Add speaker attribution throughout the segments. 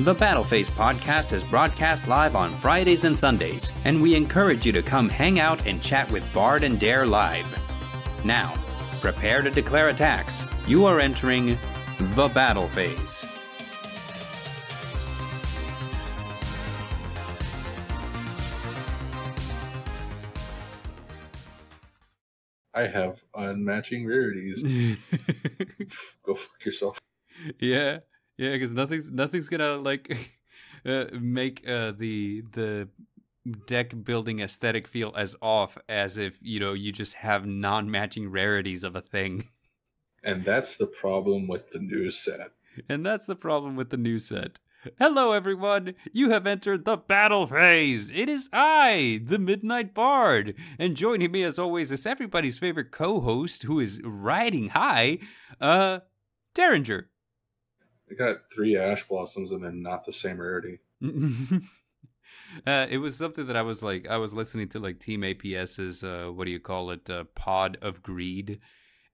Speaker 1: The Battle Phase podcast is broadcast live on Fridays and Sundays, and we encourage you to come hang out and chat with Bard and Dare live. Now, prepare to declare attacks. You are entering the Battle Phase.
Speaker 2: I have unmatching rarities. Go fuck yourself.
Speaker 1: yeah, yeah, because nothing's nothing's gonna like uh, make uh, the the deck building aesthetic feel as off as if you know you just have non-matching rarities of a thing.
Speaker 2: And that's the problem with the new set.
Speaker 1: And that's the problem with the new set. Hello, everyone! You have entered the battle phase! It is I, the Midnight Bard! And joining me, as always, is everybody's favorite co host who is riding high, uh, Derringer.
Speaker 2: I got three ash blossoms and then not the same rarity.
Speaker 1: uh, it was something that I was like, I was listening to like Team APS's, uh, what do you call it, uh, Pod of Greed.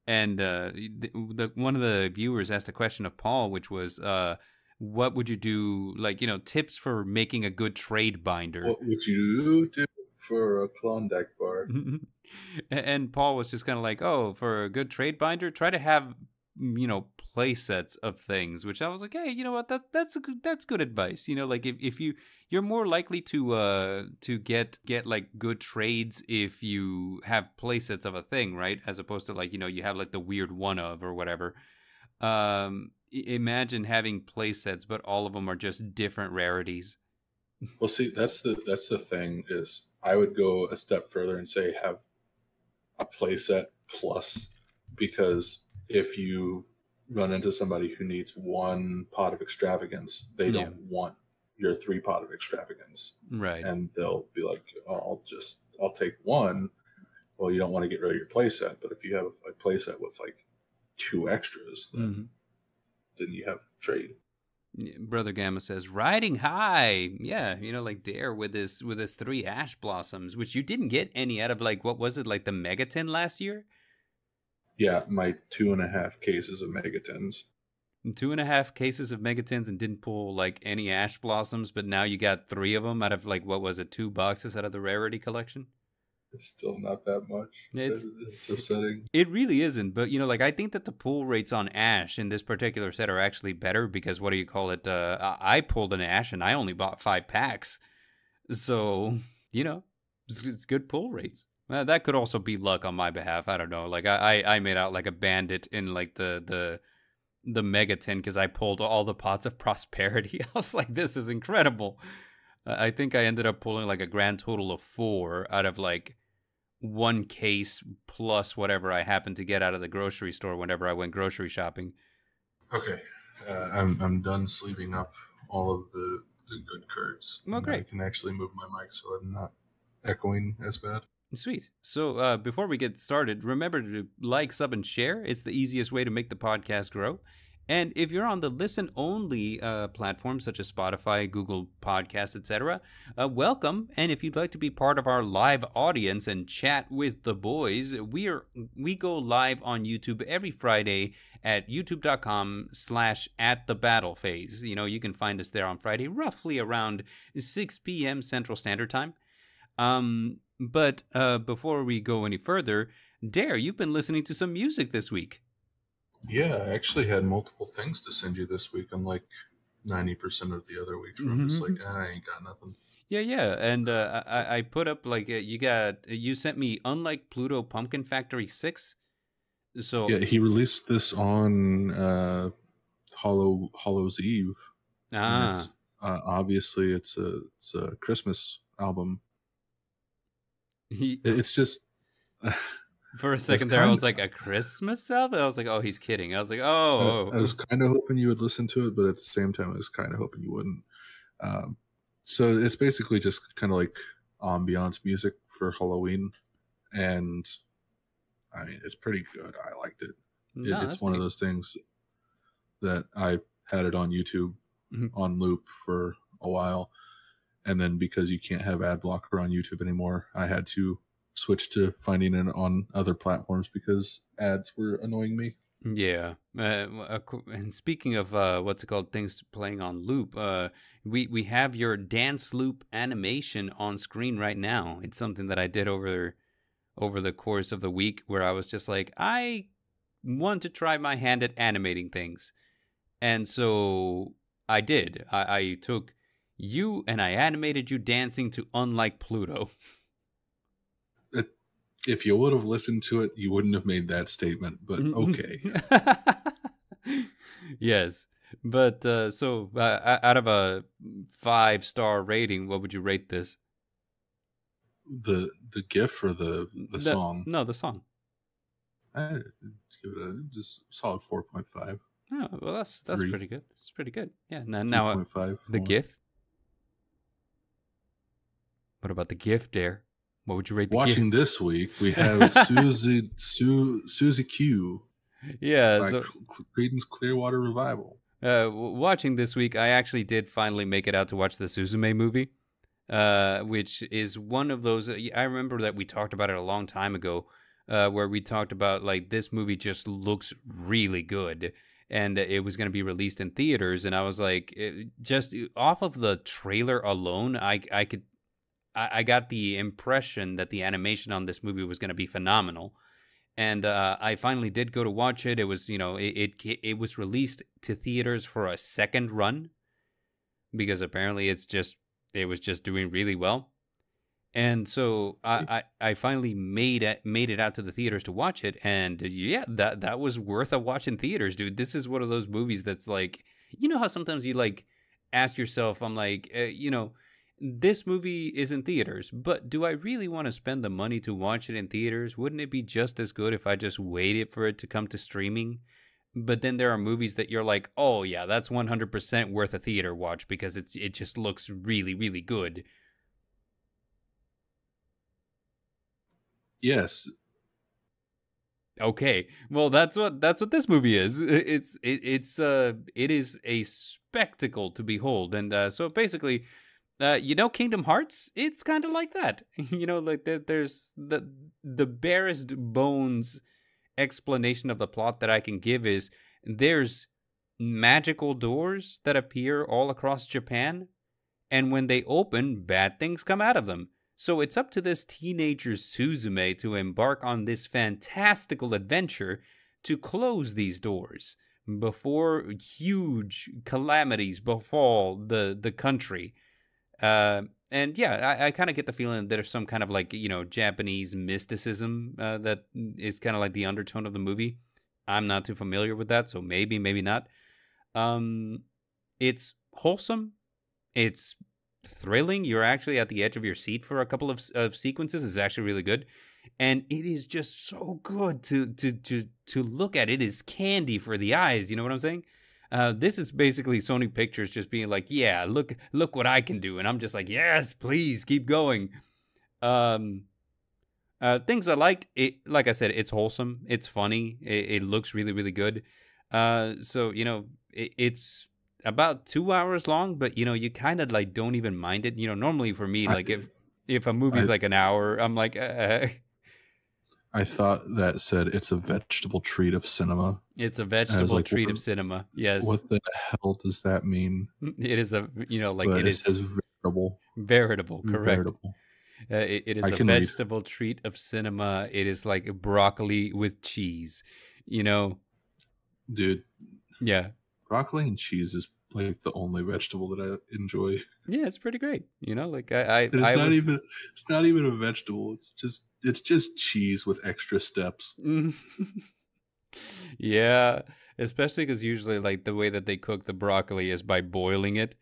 Speaker 1: And uh, the, the, one of the viewers asked a question of Paul, which was, uh, what would you do like you know tips for making a good trade binder
Speaker 2: what would you do for a Klondike bar
Speaker 1: and paul was just kind of like oh for a good trade binder try to have you know play sets of things which i was like hey you know what? That that's a good that's good advice. You know like if, if you you're more likely to uh to get get like good trades if you have play sets of a thing right? As opposed to like you know you have like the weird one of or whatever. Um imagine having play sets, but all of them are just different rarities.
Speaker 2: Well, see, that's the that's the thing is I would go a step further and say have a play set plus because if you run into somebody who needs one pot of extravagance, they yeah. don't want your three pot of extravagance.
Speaker 1: Right.
Speaker 2: And they'll be like, oh, I'll just I'll take one. Well, you don't want to get rid of your playset, but if you have a playset with like two extras, then mm-hmm then you have trade.
Speaker 1: Brother Gamma says, "Riding high, yeah, you know, like Dare with his with his three ash blossoms, which you didn't get any out of. Like, what was it, like the Megaton last year?
Speaker 2: Yeah, my two and a half cases of Megatons.
Speaker 1: And Two and a half cases of Megatons, and didn't pull like any ash blossoms, but now you got three of them out of like what was it, two boxes out of the rarity collection?
Speaker 2: it's still not that much. It's, it's upsetting.
Speaker 1: It really isn't. But you know, like I think that the pull rates on Ash in this particular set are actually better because what do you call it? Uh, I pulled an Ash and I only bought five packs, so you know, it's, it's good pull rates. That could also be luck on my behalf. I don't know. Like I, I, I made out like a bandit in like the the the megaton because I pulled all the pots of prosperity. I was like, this is incredible. I think I ended up pulling like a grand total of four out of like one case plus whatever I happened to get out of the grocery store whenever I went grocery shopping.
Speaker 2: Okay, uh, I'm I'm done sleeving up all of the the good cards.
Speaker 1: Well, great. I
Speaker 2: can actually move my mic so I'm not echoing as bad.
Speaker 1: Sweet. So uh, before we get started, remember to like, sub, and share. It's the easiest way to make the podcast grow. And if you're on the listen only uh, platforms such as Spotify, Google Podcasts, etc., uh, welcome. And if you'd like to be part of our live audience and chat with the boys, we are we go live on YouTube every Friday at youtube.com slash at the battle phase. You know, you can find us there on Friday, roughly around 6 p.m. Central Standard Time. Um, but uh, before we go any further, Dare, you've been listening to some music this week.
Speaker 2: Yeah, I actually had multiple things to send you this week, unlike ninety percent of the other weeks where I'm just like, mm-hmm. I ain't got nothing.
Speaker 1: Yeah, yeah, and uh, I I put up like uh, you got you sent me unlike Pluto Pumpkin Factory six. So
Speaker 2: yeah, he released this on uh, Hollow Hollow's Eve.
Speaker 1: Ah,
Speaker 2: it's, uh, obviously it's a it's a Christmas album. He, it's just
Speaker 1: For a second there, I was like, a Christmas album? I was like, oh, he's kidding. I was like, oh.
Speaker 2: I, I was kind of hoping you would listen to it, but at the same time, I was kind of hoping you wouldn't. Um, so it's basically just kind of like ambiance music for Halloween. And I mean, it's pretty good. I liked it. No, it it's one neat. of those things that I had it on YouTube mm-hmm. on loop for a while. And then because you can't have ad blocker on YouTube anymore, I had to switch to finding it on other platforms because ads were annoying me.
Speaker 1: Yeah. Uh, and speaking of uh, what's it called, things playing on loop, uh, we we have your dance loop animation on screen right now. It's something that I did over over the course of the week where I was just like, I want to try my hand at animating things, and so I did. I, I took you and I animated you dancing to "Unlike Pluto."
Speaker 2: if you would have listened to it, you wouldn't have made that statement. But okay.
Speaker 1: yes, but uh, so uh, out of a five star rating, what would you rate this?
Speaker 2: The the GIF or the the, the song?
Speaker 1: No, the song.
Speaker 2: I give it a just solid four point five.
Speaker 1: Oh well, that's that's Three. pretty good. That's pretty good. Yeah. Now, now uh, the GIF. What about the gift, Dare? What would you rate?
Speaker 2: Watching this week, we have Susie Su, Susie Q.
Speaker 1: Yeah, so,
Speaker 2: Creedence Clearwater Revival.
Speaker 1: Uh, watching this week, I actually did finally make it out to watch the Suzume movie, uh, which is one of those. Uh, I remember that we talked about it a long time ago, uh, where we talked about like this movie just looks really good, and it was going to be released in theaters, and I was like, it, just off of the trailer alone, I I could I, I got the impression that the animation on this movie was going to be phenomenal and uh, I finally did go to watch it. It was, you know, it, it it was released to theaters for a second run because apparently it's just it was just doing really well, and so I, I, I finally made it made it out to the theaters to watch it, and yeah, that that was worth a watch in theaters, dude. This is one of those movies that's like, you know how sometimes you like ask yourself, I'm like, uh, you know this movie is in theaters, but do I really want to spend the money to watch it in theaters? Wouldn't it be just as good if I just waited for it to come to streaming? But then there are movies that you're like, "Oh yeah, that's 100% worth a theater watch because it's it just looks really really good."
Speaker 2: Yes.
Speaker 1: Okay. Well, that's what that's what this movie is. It's it, it's uh it is a spectacle to behold. And uh so basically uh, you know, Kingdom Hearts, it's kind of like that. you know, like there, there's the the barest bones explanation of the plot that I can give is there's magical doors that appear all across Japan, and when they open, bad things come out of them. So it's up to this teenager Suzume to embark on this fantastical adventure to close these doors before huge calamities befall the the country uh, and yeah, I, I kind of get the feeling that there's some kind of like you know Japanese mysticism uh, that is kind of like the undertone of the movie. I'm not too familiar with that, so maybe, maybe not. Um, it's wholesome. It's thrilling. You're actually at the edge of your seat for a couple of, of sequences. It's actually really good, and it is just so good to to to to look at. It is candy for the eyes. You know what I'm saying? Uh, this is basically Sony Pictures just being like, "Yeah, look, look what I can do," and I'm just like, "Yes, please keep going." Um, uh, things I liked, it like I said, it's wholesome, it's funny, it, it looks really, really good. Uh, so you know, it, it's about two hours long, but you know, you kind of like don't even mind it. You know, normally for me, like I, if if a movie's I, like an hour, I'm like, uh,
Speaker 2: I thought that said it's a vegetable treat of cinema.
Speaker 1: It's a vegetable like, treat of cinema. Yes.
Speaker 2: What the hell does that mean?
Speaker 1: It is a you know like but it, it is
Speaker 2: says veritable.
Speaker 1: Veritable, correct. Veritable. Uh, it, it is I a vegetable read. treat of cinema. It is like broccoli with cheese. You know,
Speaker 2: dude.
Speaker 1: Yeah.
Speaker 2: Broccoli and cheese is like the only vegetable that I enjoy.
Speaker 1: Yeah, it's pretty great. You know, like I, I
Speaker 2: it's
Speaker 1: I
Speaker 2: not would... even it's not even a vegetable. It's just it's just cheese with extra steps.
Speaker 1: yeah, especially because usually like the way that they cook the broccoli is by boiling it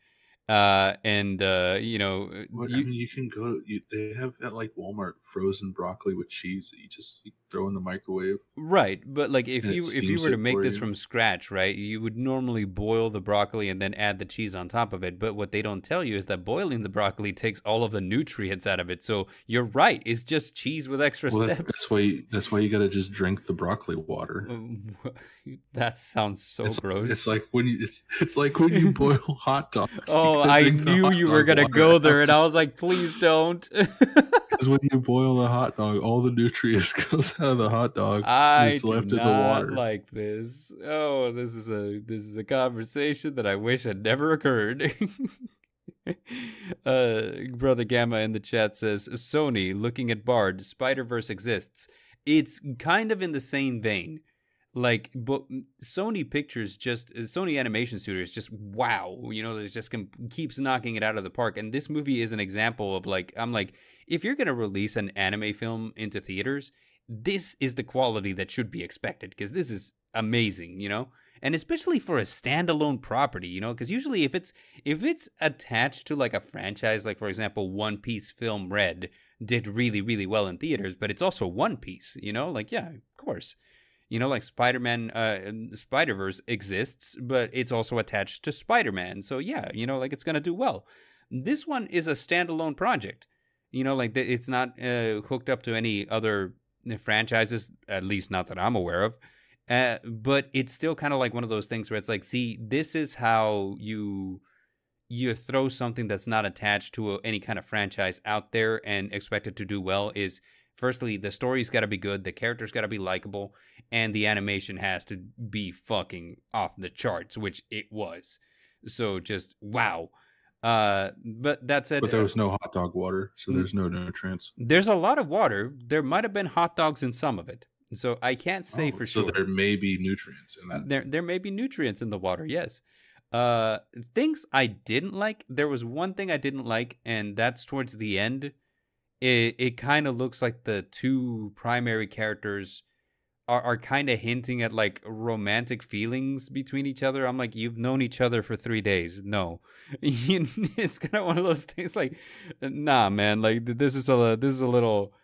Speaker 1: uh, and uh, you know,
Speaker 2: well, you, I mean, you can go. You, they have at like Walmart frozen broccoli with cheese that you just you throw in the microwave.
Speaker 1: Right, but like if you if you were to make this you. from scratch, right, you would normally boil the broccoli and then add the cheese on top of it. But what they don't tell you is that boiling the broccoli takes all of the nutrients out of it. So you're right; it's just cheese with extra well, steps.
Speaker 2: That's, that's why. You, that's why you got to just drink the broccoli water.
Speaker 1: Uh, that sounds so
Speaker 2: it's,
Speaker 1: gross.
Speaker 2: It's like when you it's it's like when you boil hot dogs.
Speaker 1: oh, I knew you were gonna go there, and I was like, please don't.
Speaker 2: Because when you boil the hot dog, all the nutrients goes out of the hot dog.
Speaker 1: I
Speaker 2: it's
Speaker 1: do
Speaker 2: left in
Speaker 1: not
Speaker 2: the water.
Speaker 1: like this. Oh, this is a this is a conversation that I wish had never occurred. uh, brother Gamma in the chat says Sony looking at Bard Spider Verse exists. It's kind of in the same vein. Like, but Sony Pictures just Sony Animation Studios just wow, you know, it just keeps knocking it out of the park. And this movie is an example of like, I'm like, if you're gonna release an anime film into theaters, this is the quality that should be expected because this is amazing, you know? And especially for a standalone property, you know, because usually if it's if it's attached to like a franchise, like for example, One Piece film Red did really, really well in theaters, but it's also One Piece, you know, like yeah, of course. You know, like Spider-Man uh Spider-Verse exists, but it's also attached to Spider-Man. So yeah, you know, like it's gonna do well. This one is a standalone project. You know, like it's not uh, hooked up to any other franchises, at least not that I'm aware of. Uh, but it's still kind of like one of those things where it's like, see, this is how you you throw something that's not attached to a, any kind of franchise out there and expect it to do well. Is firstly the story's got to be good, the characters got to be likable, and the animation has to be fucking off the charts, which it was. So just wow. Uh, but that said,
Speaker 2: But there was no hot dog water, so there's no nutrients.
Speaker 1: there's a lot of water. There might have been hot dogs in some of it. So I can't say
Speaker 2: Oh,
Speaker 1: for
Speaker 2: so
Speaker 1: sure.
Speaker 2: So there may be nutrients in that.
Speaker 1: There there may be nutrients in the water, yes. Uh things I didn't like, there was one thing I didn't like, and that's towards the end. It it kind of looks like the two primary characters are, are kind of hinting at like romantic feelings between each other. I'm like, you've known each other for three days. No, it's kind of one of those things. Like, nah, man. Like this is a this is a little.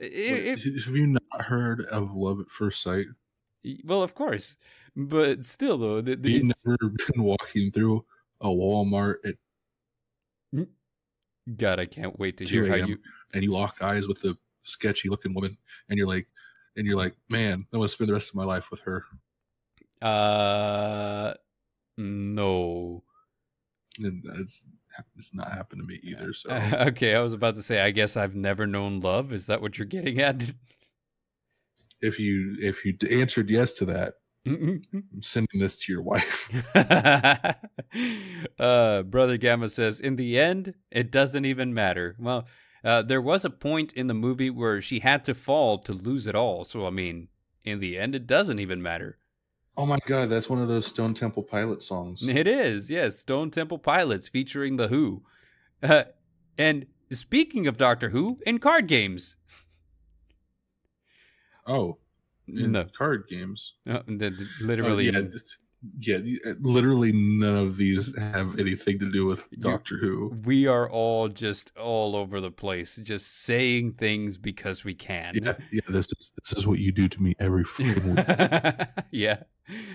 Speaker 2: Wait,
Speaker 1: It,
Speaker 2: have you not heard of Love at First Sight?
Speaker 1: well, of course, but still though, the, the,
Speaker 2: You've never been walking through a Walmart at
Speaker 1: God, I can't wait to hear how you.
Speaker 2: and you lock eyes with the sketchy looking woman, and you're like, and you're like, man, I want to spend the rest of my life with her.
Speaker 1: Uh, no.
Speaker 2: And it's it's not happened to me either. So
Speaker 1: okay, I was about to say. I guess I've never known love. Is that what you're getting at?
Speaker 2: if you if you answered yes to that, I'm sending this to your wife.
Speaker 1: uh, Brother Gamma says, in the end, it doesn't even matter. Well, uh, there was a point in the movie where she had to fall to lose it all. So, I mean, in the end, it doesn't even matter.
Speaker 2: Oh my god, that's one of those Stone Temple Pilots songs.
Speaker 1: It is, yes. Stone Temple Pilots featuring The Who. Uh, and speaking of Doctor Who, in card games.
Speaker 2: Oh, in
Speaker 1: No,
Speaker 2: card games.
Speaker 1: uh,
Speaker 2: Uh,
Speaker 1: literally.
Speaker 2: yeah, yeah, uh, literally none of these have anything to do with Doctor Who.
Speaker 1: we are all just all over the place, just saying things because we can.
Speaker 2: Yeah, yeah, this is this is what you do to me every freaking week.
Speaker 1: yeah.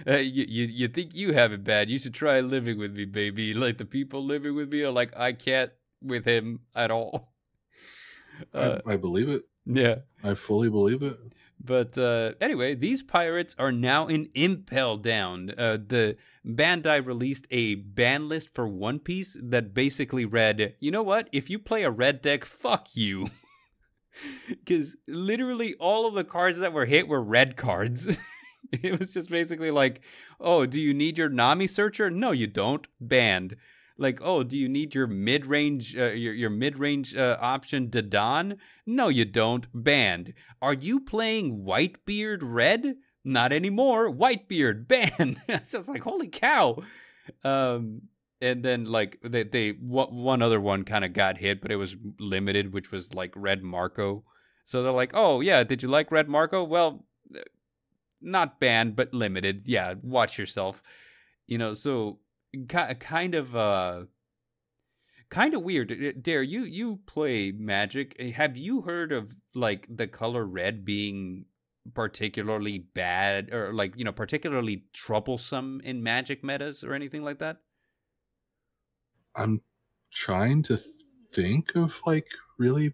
Speaker 1: Uh, you, you you think you have it bad? You should try living with me, baby. Like the people living with me are like, I can't with him at all. Uh,
Speaker 2: I, I believe it.
Speaker 1: yeah.
Speaker 2: I fully believe it.
Speaker 1: But uh, anyway, these pirates are now in Impel Down. Uh, the Bandai released a ban list for One Piece that basically read, you know what? If you play a red deck, fuck you. Because literally all of the cards that were hit were red cards. it was just basically like, oh, do you need your Nami searcher? No, you don't. Banned. Like, oh, do you need your mid range, uh, your your mid range uh, option Dadan? No, you don't. Banned. Are you playing Whitebeard Red? Not anymore. Whitebeard banned. so it's like, holy cow. Um, and then like they, they one other one kind of got hit, but it was limited, which was like Red Marco. So they're like, oh yeah, did you like Red Marco? Well, uh, not banned, but limited. Yeah, watch yourself. You know, so kind of uh kind of weird. Uh, Dare you you play Magic? Uh, Have you heard of like the color red being particularly bad or like you know particularly troublesome in Magic metas or anything like that?
Speaker 2: I'm trying to think of like really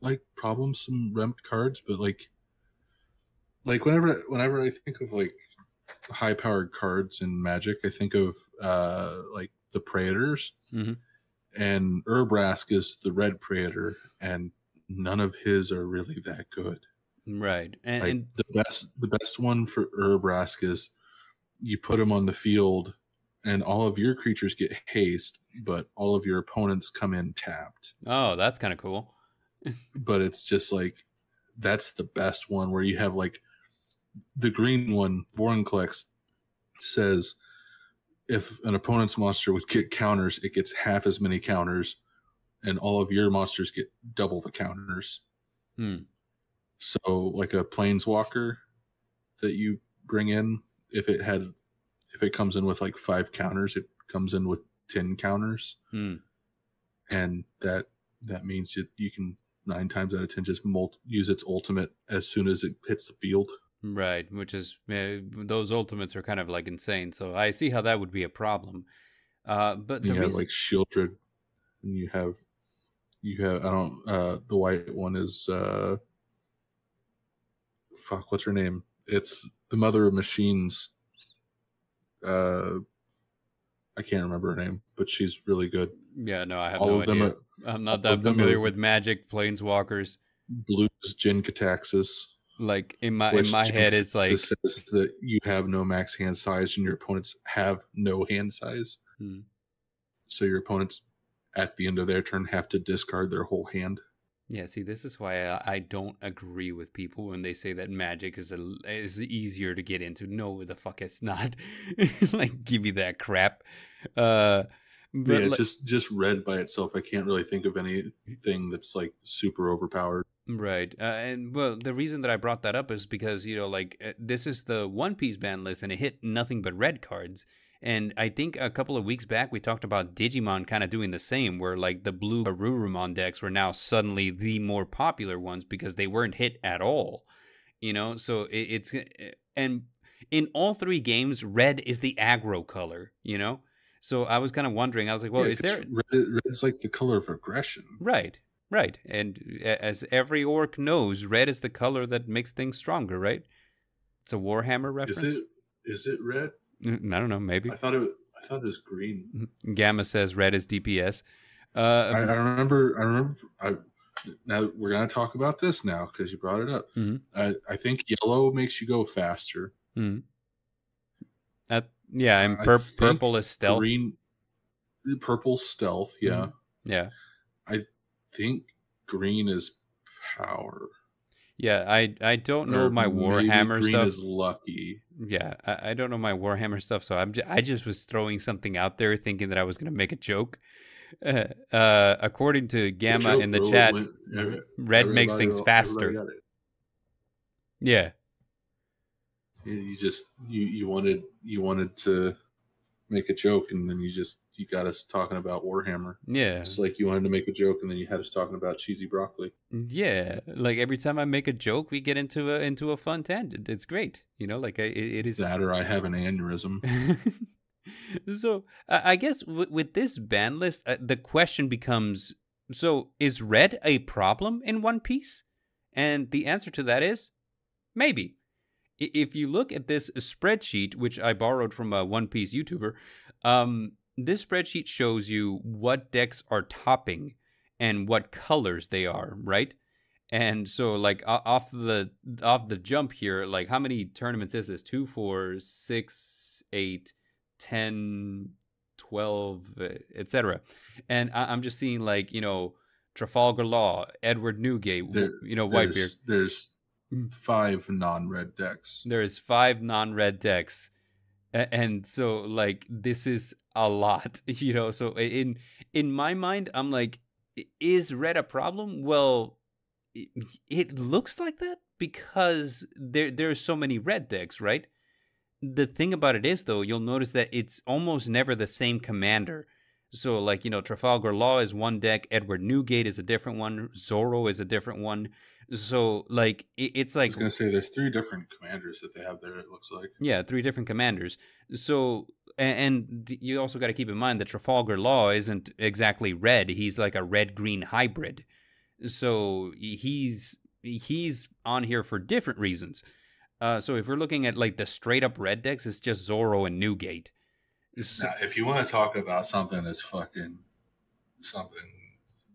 Speaker 2: like problemsome ramped cards, but like like whenever whenever I think of like high powered cards in Magic, I think of uh like the Praetors
Speaker 1: Mhm.
Speaker 2: and Urabrask is the red Praetor and none of his are really that good.
Speaker 1: Right. And,
Speaker 2: Like
Speaker 1: and
Speaker 2: the best the best one for Urabrask is you put him on the field and all of your creatures get haste, but all of your opponents come in tapped.
Speaker 1: oh, that's kind of cool.
Speaker 2: But it's just like that's the best one where you have like the green one, Vorinclex says if an opponent's monster would get counters, it gets half as many counters, and all of your monsters get double the counters.
Speaker 1: Hmm.
Speaker 2: So, like a planeswalker that you bring in, if it had, if it comes in with like five counters, it comes in with ten counters,
Speaker 1: Hmm.
Speaker 2: and that that means that you can nine times out of ten just use its ultimate as soon as it hits the field.
Speaker 1: Right, which is uh, those ultimates are kind of like insane. So I see how that would be a problem. Uh, but the
Speaker 2: you have
Speaker 1: reason,
Speaker 2: like Sheoldred, and you have you have I don't uh the white one is uh fuck what's her name? It's the mother of machines. Uh I can't remember her name, but she's really good.
Speaker 1: yeah, no, I have
Speaker 2: All
Speaker 1: no
Speaker 2: of them are
Speaker 1: I'm not that familiar with Magic, Planeswalkers.
Speaker 2: blues Jin Cataxis.
Speaker 1: Like in my in my head, it's like
Speaker 2: says that you have no max hand size and your opponents have no hand size.
Speaker 1: Hmm.
Speaker 2: So your opponents at the end of their turn have to discard their whole hand.
Speaker 1: Yeah, see, this is why I, I don't agree with people when they say that magic is a, is easier to get into. No, the fuck it's not. like, give me that crap. Uh, but
Speaker 2: yeah,
Speaker 1: like-
Speaker 2: just just red by itself, I can't really think of anything that's like super overpowered.
Speaker 1: Right. Uh, and well, the reason that I brought that up is because, you know, like uh, this is the One Piece ban list and it hit nothing but red cards. And I think a couple of weeks back we talked about Digimon kind of doing the same, where like the blue Arurumon decks were now suddenly the more popular ones because they weren't hit at all. You know, so it, it's and in all three games, red is the aggro color. You know, so I was kind of wondering. I was like, well,
Speaker 2: Yeah,
Speaker 1: is there
Speaker 2: red, red's like the color of aggression?
Speaker 1: Right, right. And as every orc knows, red is the color that makes things stronger, right? It's a Warhammer reference.
Speaker 2: Is it is it red?
Speaker 1: Mm, I don't know, maybe.
Speaker 2: I thought it I thought it was green.
Speaker 1: Gamma says red is DPS.
Speaker 2: I,
Speaker 1: Uh,
Speaker 2: I remember I remember I now we're gonna talk about this now because you brought it up.
Speaker 1: Mhm.
Speaker 2: I, I think yellow makes you go faster.
Speaker 1: mhm. That- yeah, and pur- purple is stealth.
Speaker 2: Green purple stealth, yeah.
Speaker 1: Yeah,
Speaker 2: I think green is power.
Speaker 1: yeah. I I don't know
Speaker 2: Or
Speaker 1: my Warhammer
Speaker 2: green
Speaker 1: stuff.
Speaker 2: is lucky.
Speaker 1: Yeah, I, I don't know my Warhammer stuff, so I'm j- I just was throwing something out there, thinking that I was gonna make a joke. Uh, uh, according to Gamma in the chat,
Speaker 2: went- every-
Speaker 1: red makes things faster. Yeah,
Speaker 2: You- You just you you wanted you wanted to make a joke and then you just you got us talking about Warhammer.
Speaker 1: yeah.
Speaker 2: It's like you wanted to make a joke and then you had us talking about cheesy broccoli.
Speaker 1: Yeah, like every time I make a joke, we get into a into a fun tangent. It's great, you know. Like I- it, it is.
Speaker 2: That or I have an aneurysm.
Speaker 1: so I I guess with, with this ban list, uh, the question becomes: So is red a problem in One Piece? And the answer to that is maybe. If you look at this spreadsheet, which I borrowed from a One Piece YouTuber, um, this spreadsheet shows you what decks are topping and what colors they are, right? And so, like off the off the jump here, like how many tournaments is this? Two, four, six, eight, 10, 12, eh, etc. And I- I'm just seeing like you know Trafalgar Law, Edward Newgate,
Speaker 2: There-
Speaker 1: you know Whitebeard.
Speaker 2: There's, there's five non-red decks.
Speaker 1: There's five non-red decks, and so like this is a lot, you know. So in in my mind, I'm like, is red a problem? Well, it, it looks like that because there there's so many red decks, right? The thing about it is though, you'll notice that it's almost never the same commander. So like you know, Trafalgar Law is one deck, Edward Newgate is a different one, Zoro is a different one. So like it, it's like I
Speaker 2: was gonna say there's three different commanders that they have there. It looks like.
Speaker 1: yeah, three different commanders. So, a- and you also got to keep in mind that Trafalgar Law isn't exactly red. He's like a red green hybrid. So he's he's on here for different reasons. Uh, so if we're looking at like the straight up red decks, it's just Zoro and Newgate. So-
Speaker 2: Now, if you want to talk about something that's fucking something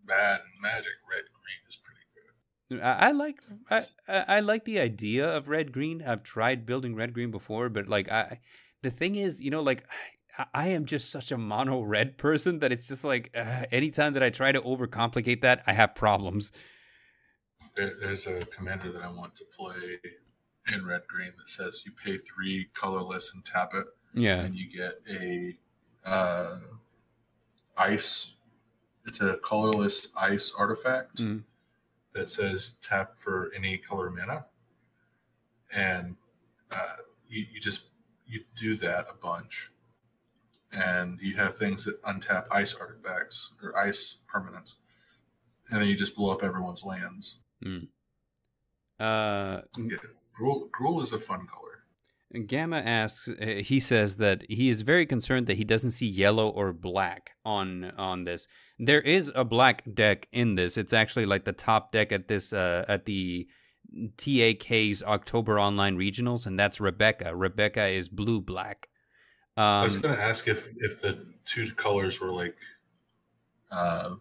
Speaker 2: bad and magic, red green is.
Speaker 1: I, I like I, I I like the idea of red green. I've tried building red green before, but like I, the thing is, you know, like I, I am just such a mono red person that it's just like uh, anytime that I try to overcomplicate that, I have problems.
Speaker 2: There, there's a commander that I want to play in red green that says you pay three colorless and tap it,
Speaker 1: Yeah.
Speaker 2: and you get a uh, ice. It's a colorless ice artifact
Speaker 1: Mm.
Speaker 2: That says tap for any color mana, and uh, you, you just you do that a bunch, and you have things that untap ice artifacts or ice permanents, and then you just blow up everyone's lands.
Speaker 1: Uh,
Speaker 2: Yeah, Gruul, Gruul is a fun color.
Speaker 1: Gamma asks. Uh, he says that he is very concerned that he doesn't see yellow or black on on this. There is a black deck in this. It's actually like the top deck at this uh, at the TAK's October Online Regionals, and that's Rebecca. Rebecca is blue black.
Speaker 2: I was
Speaker 1: Um,
Speaker 2: gonna ask if if the two colors were like, uh,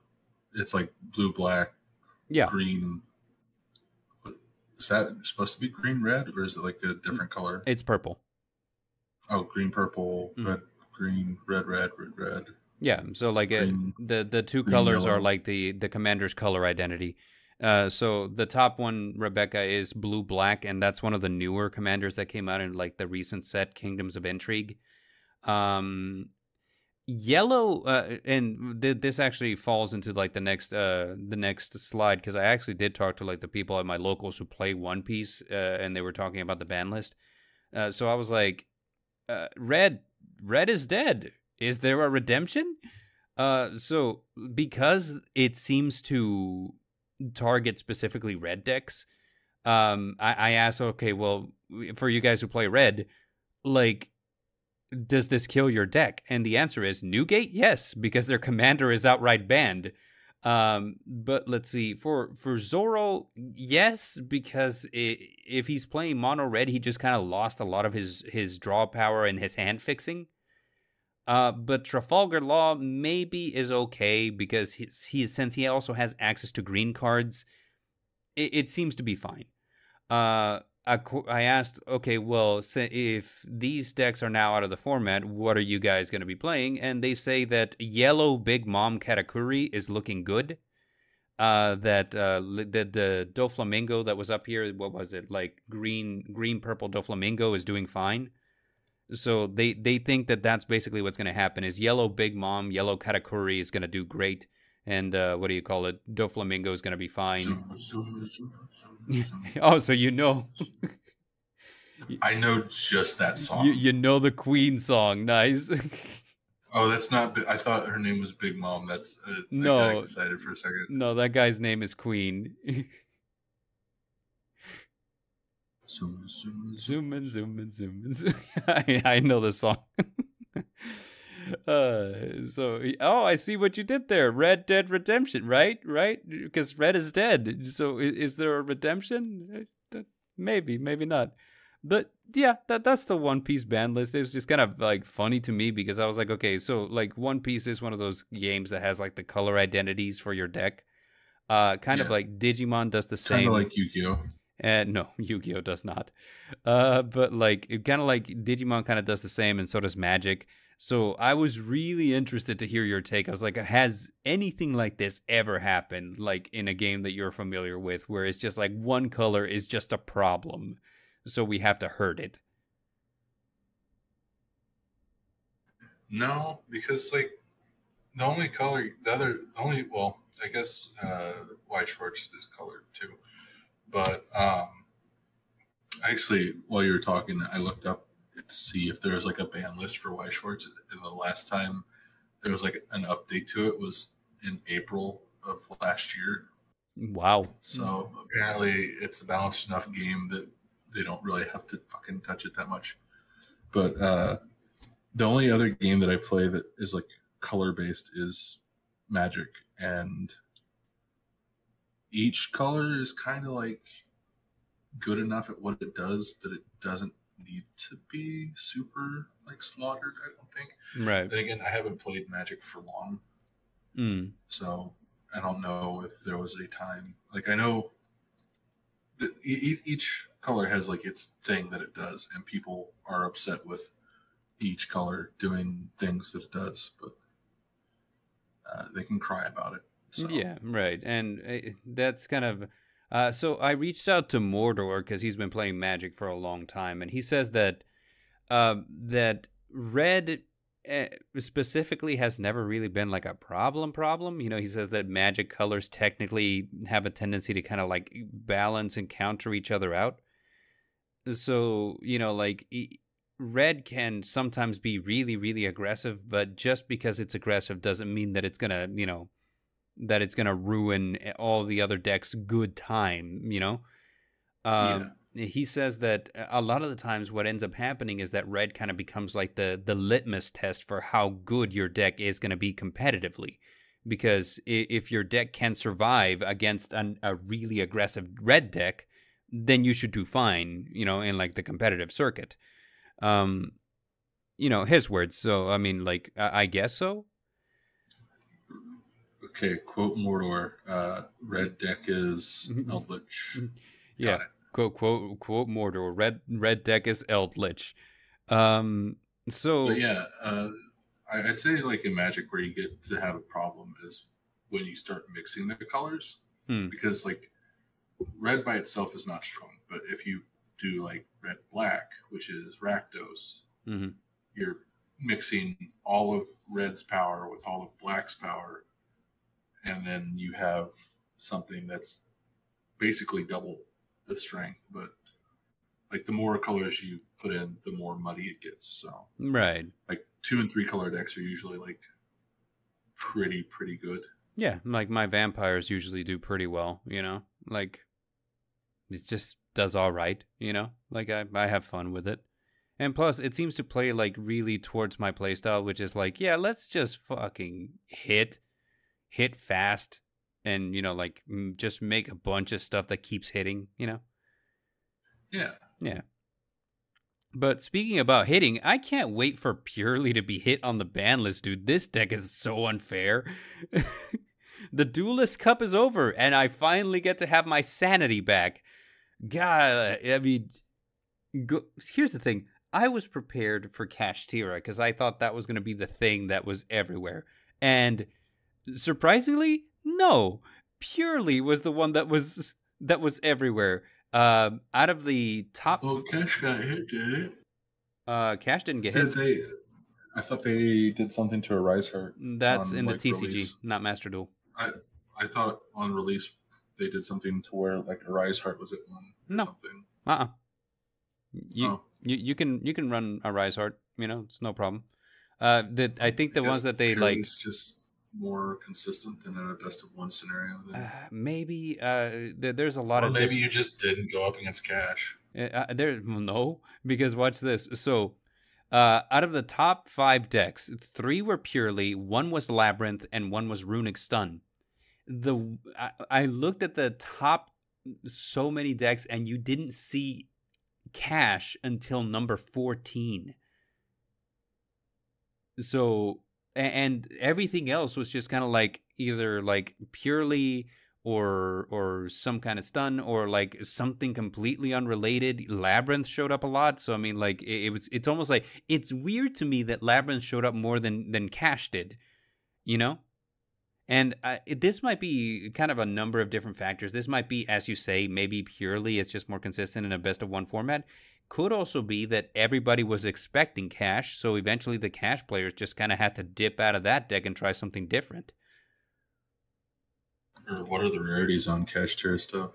Speaker 2: it's like blue, black,
Speaker 1: yeah,
Speaker 2: green. Is that supposed to be green, red, or is it like a different color?
Speaker 1: it's purple.
Speaker 2: Oh, green, purple,
Speaker 1: Mm.
Speaker 2: red, green, red, red, red, red.
Speaker 1: Yeah, so like
Speaker 2: Green-
Speaker 1: the the two colors are like the the commander's color identity. Uh, so the top one, Rebecca, is blue black, and that's one of the newer commanders that came out in like the recent set, Kingdoms of Intrigue. Um, yellow, uh, and th- this actually falls into like the next uh the next slide because I actually did talk to like the people at my locals who play One Piece, uh, and they were talking about the ban list. Uh, so I was like, uh, red, red is dead. Is there a redemption? Uh, so because it seems to target specifically red decks, um, I, I asked, okay, well, for you guys who play red, like, does this kill your deck? And the answer is Newgate, yes, because their commander is outright banned. Um, but let's see for for Zoro, yes, because i if he's playing mono red, he just kind of lost a lot of his his draw power and his hand fixing. Uh, but Trafalgar Law maybe is okay because he, he since he also has access to green cards, it, it seems to be fine. Uh, I, I asked, okay, well, if these decks are now out of the format, what are you guys going to be playing? And they say that yellow Big Mom Katakuri is looking good. Uh, that uh, the the Doflamingo that was up here, what was it like? Green, green, purple Doflamingo is doing fine. So they they think that that's basically what's going to happen. Is yellow Big Mom, yellow Katakuri is going to do great, and uh, what do you call it? Doflamingo is going to be fine. Oh, so you know
Speaker 2: I know just that song.
Speaker 1: you you know the Queen song. Nice.
Speaker 2: oh, that's not. I thought her name was Big Mom. That's uh, I got
Speaker 1: No.
Speaker 2: excited for a second.
Speaker 1: no, that guy's name is Queen.
Speaker 2: Zoom, zoom, zoom.
Speaker 1: and zoom and zoom and zoom. I, I know the song. uh, so oh, I see what you did there. Red Dead Redemption, right? Right? Because Red is dead. So is, is there a redemption? Uh, Maybe, maybe not. But yeah, that that's the One Piece ban list. It was just kind of like funny to me because I was like, okay, so like One Piece is one of those games that has like the color identities for your deck. Uh, kind of like Digimon does the
Speaker 2: Kind
Speaker 1: same.
Speaker 2: of like Yu-Gi-Oh.
Speaker 1: And no, Yu-Gi-Oh does not. Uh, but like it kind of like Digimon kind of does the same, and so does Magic. So I was really interested to hear your take. I was like, has anything like this ever happened, like in a game that you're familiar with, where it's just like one color is just a problem, so we have to hurt it?
Speaker 2: No, because like the only color, the other, the only, well, I guess uh, Weiss Schwarz is colored too. But um, actually, while you were talking, I looked up to see if there was like a ban list for Weiss Schwarz. And the last time there was like an update to it was in April of last year.
Speaker 1: Wow.
Speaker 2: So apparently, it's a balanced enough game that they don't really have to fucking touch it that much. But uh, the only other game that I play that is like color based is Magic, and each color is kind of like good enough at what it does that it doesn't need to be super like slaughtered. I don't think.
Speaker 1: Right.
Speaker 2: Then again, I haven't played Magic for long,
Speaker 1: Mm.
Speaker 2: so I don't know if there was a time like I know the, e- each color has like its thing that it does, and people are upset with each color doing things that it does, but uh, they can cry about it. So.
Speaker 1: Yeah, right. And uh, that's kind of. Uh, so I reached out to Mordor because he's been playing Magic for a long time, and he says that uh, that red uh, specifically has never really been like a problem. Problem, you know. He says that Magic colors technically have a tendency to kind of like balance and counter each other out. So you know, like red can sometimes be really, really aggressive, but just because it's aggressive doesn't mean that it's gonna, you know that it's going to ruin all the other decks' good time, you know? Um, yeah. He says that a lot of the times what ends up happening is that red kind of becomes like the, the litmus test for how good your deck is going to be competitively. Because if your deck can survive against an, a really aggressive red deck, then you should do fine, you know, in like the competitive circuit. Um, you know, his words. So, I mean, like, I, I guess so.
Speaker 2: Okay, quote Mordor. Uh, red deck is mm-hmm. Eldritch.
Speaker 1: Mm-hmm. Yeah, quote quote quote Mordor. Red red deck is Eldritch. Um, so
Speaker 2: but yeah, uh, I'd say like in Magic, where you get to have a problem is when you start mixing the colors, hmm. because like red by itself is not strong, but if you do like red black, which is Rakdos, mm-hmm. you're mixing all of red's power with all of black's power and then you have something that's basically double the strength but like the more colors you put in the more muddy it gets so.
Speaker 1: Right.
Speaker 2: Like two and three color decks are usually like pretty pretty good.
Speaker 1: Yeah like my vampires usually do pretty well you know? Like it just does all right you know? Like i, I have fun with it. And plus it seems to play like really towards my playstyle which is like yeah let's just fucking hit hit fast and you know like just make a bunch of stuff that keeps hitting you know?
Speaker 2: Yeah.
Speaker 1: Yeah. But speaking about hitting i can't wait for Purrely to be hit on the ban list dude. This deck is so unfair. The duelist cup is over and i finally get to have my sanity back. God i mean go, here's the thing. I was prepared for Kashtira because i thought that was going to be the thing that was everywhere. And surprisingly, no. Purrely was the one that was that was everywhere. Uh, out of the top,
Speaker 2: oh, Cash got hit, did it?
Speaker 1: Uh, Cash didn't get
Speaker 2: did
Speaker 1: hit.
Speaker 2: They, I thought they did something to Arise Heart.
Speaker 1: That's on, in the like, TCG, release. not Master Duel.
Speaker 2: I I thought on release they did something to where like Arise Heart was at one.
Speaker 1: No.
Speaker 2: Something.
Speaker 1: Uh. Uh-uh. You, oh. you you can you can run Arise Heart. You know it's no problem. Uh, that I think the ones that they like
Speaker 2: just more consistent than in a best of one scenario?
Speaker 1: Uh, maybe uh, there, there's a lot
Speaker 2: or
Speaker 1: of.
Speaker 2: Maybe you just didn't go up against cash.
Speaker 1: Uh, uh there, no, because watch this. So, uh, out of the top five decks, three were Purrely, one was labyrinth, and one was runic stun. The I, I looked at the top so many decks, and you didn't see cash until number fourteen. So and everything else was just kind of like either like Purrely or or some kind of stun or like something completely unrelated. Labyrinth showed up a lot so i mean like it, it, was it's almost like it's weird to me that labyrinth showed up more than than cash did you know and uh, this might be kind of a number of different factors this might be as you say maybe Purrely it's just more consistent in a best of one format could also be that everybody was expecting cash, so eventually the cash players just kind of had to dip out of that deck and try something different.
Speaker 2: Or what are the rarities on Kashtira stuff?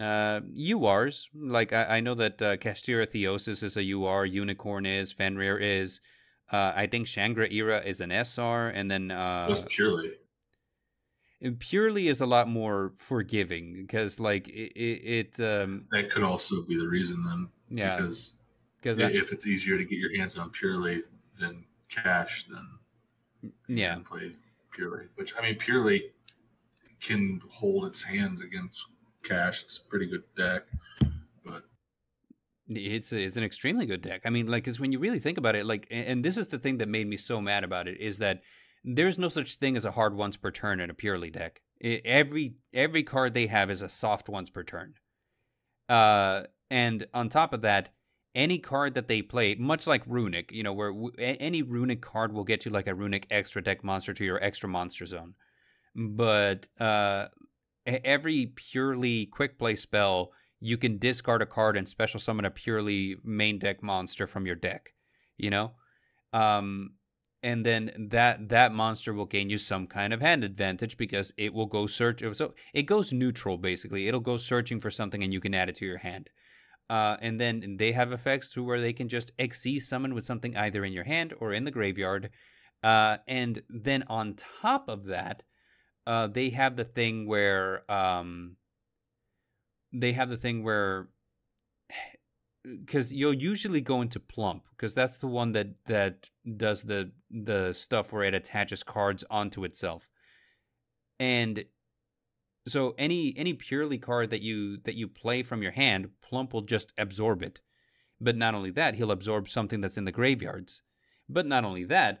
Speaker 1: Uh, URs. Like, I, I know that uh, Kashtira Theosis is a UR, Unicorn is, Fenrir is. Uh, I think Shangri-Ira is an SR, and then. Uh,
Speaker 2: Just Purrely.
Speaker 1: Purrely is a lot more forgiving because, like, it. it, um,
Speaker 2: that could also be the reason then.
Speaker 1: Yeah.
Speaker 2: Because if, I, if it's easier to get your hands on Purrely than cash, then
Speaker 1: yeah,
Speaker 2: play Purrely. Which I mean, Purrely can hold its hands against cash. It's a pretty good deck,
Speaker 1: it's a, it's an extremely good deck. I mean, like, because when you really think about it, like, and this is the thing that made me so mad about it is that there's no such thing as a hard once per turn in a Purrely deck. It, every every card they have is a soft once per turn Uh, and on top of that, any card that they play, much like Runic, you know, where w- any Runic card will get you like a Runic extra deck monster to your extra monster zone. But uh, every Purrely quick play spell, you can discard a card and special summon a Purrely main deck monster from your deck. You know, um, and then that that monster will gain you some kind of hand advantage because it will go search. So it goes neutral basically. It'll go searching for something and you can add it to your hand. Uh, and then they have effects to where they can just Xyz summon with something either in your hand or in the graveyard. Uh, and then on top of that, uh, they have the thing where um, they have the thing where because you'll usually go into plump because that's the one that that does the the stuff where it attaches cards onto itself. And so any any Purrely card that you that you play from your hand plump will just absorb it. But not only that he'll absorb something that's in the graveyards. But not only that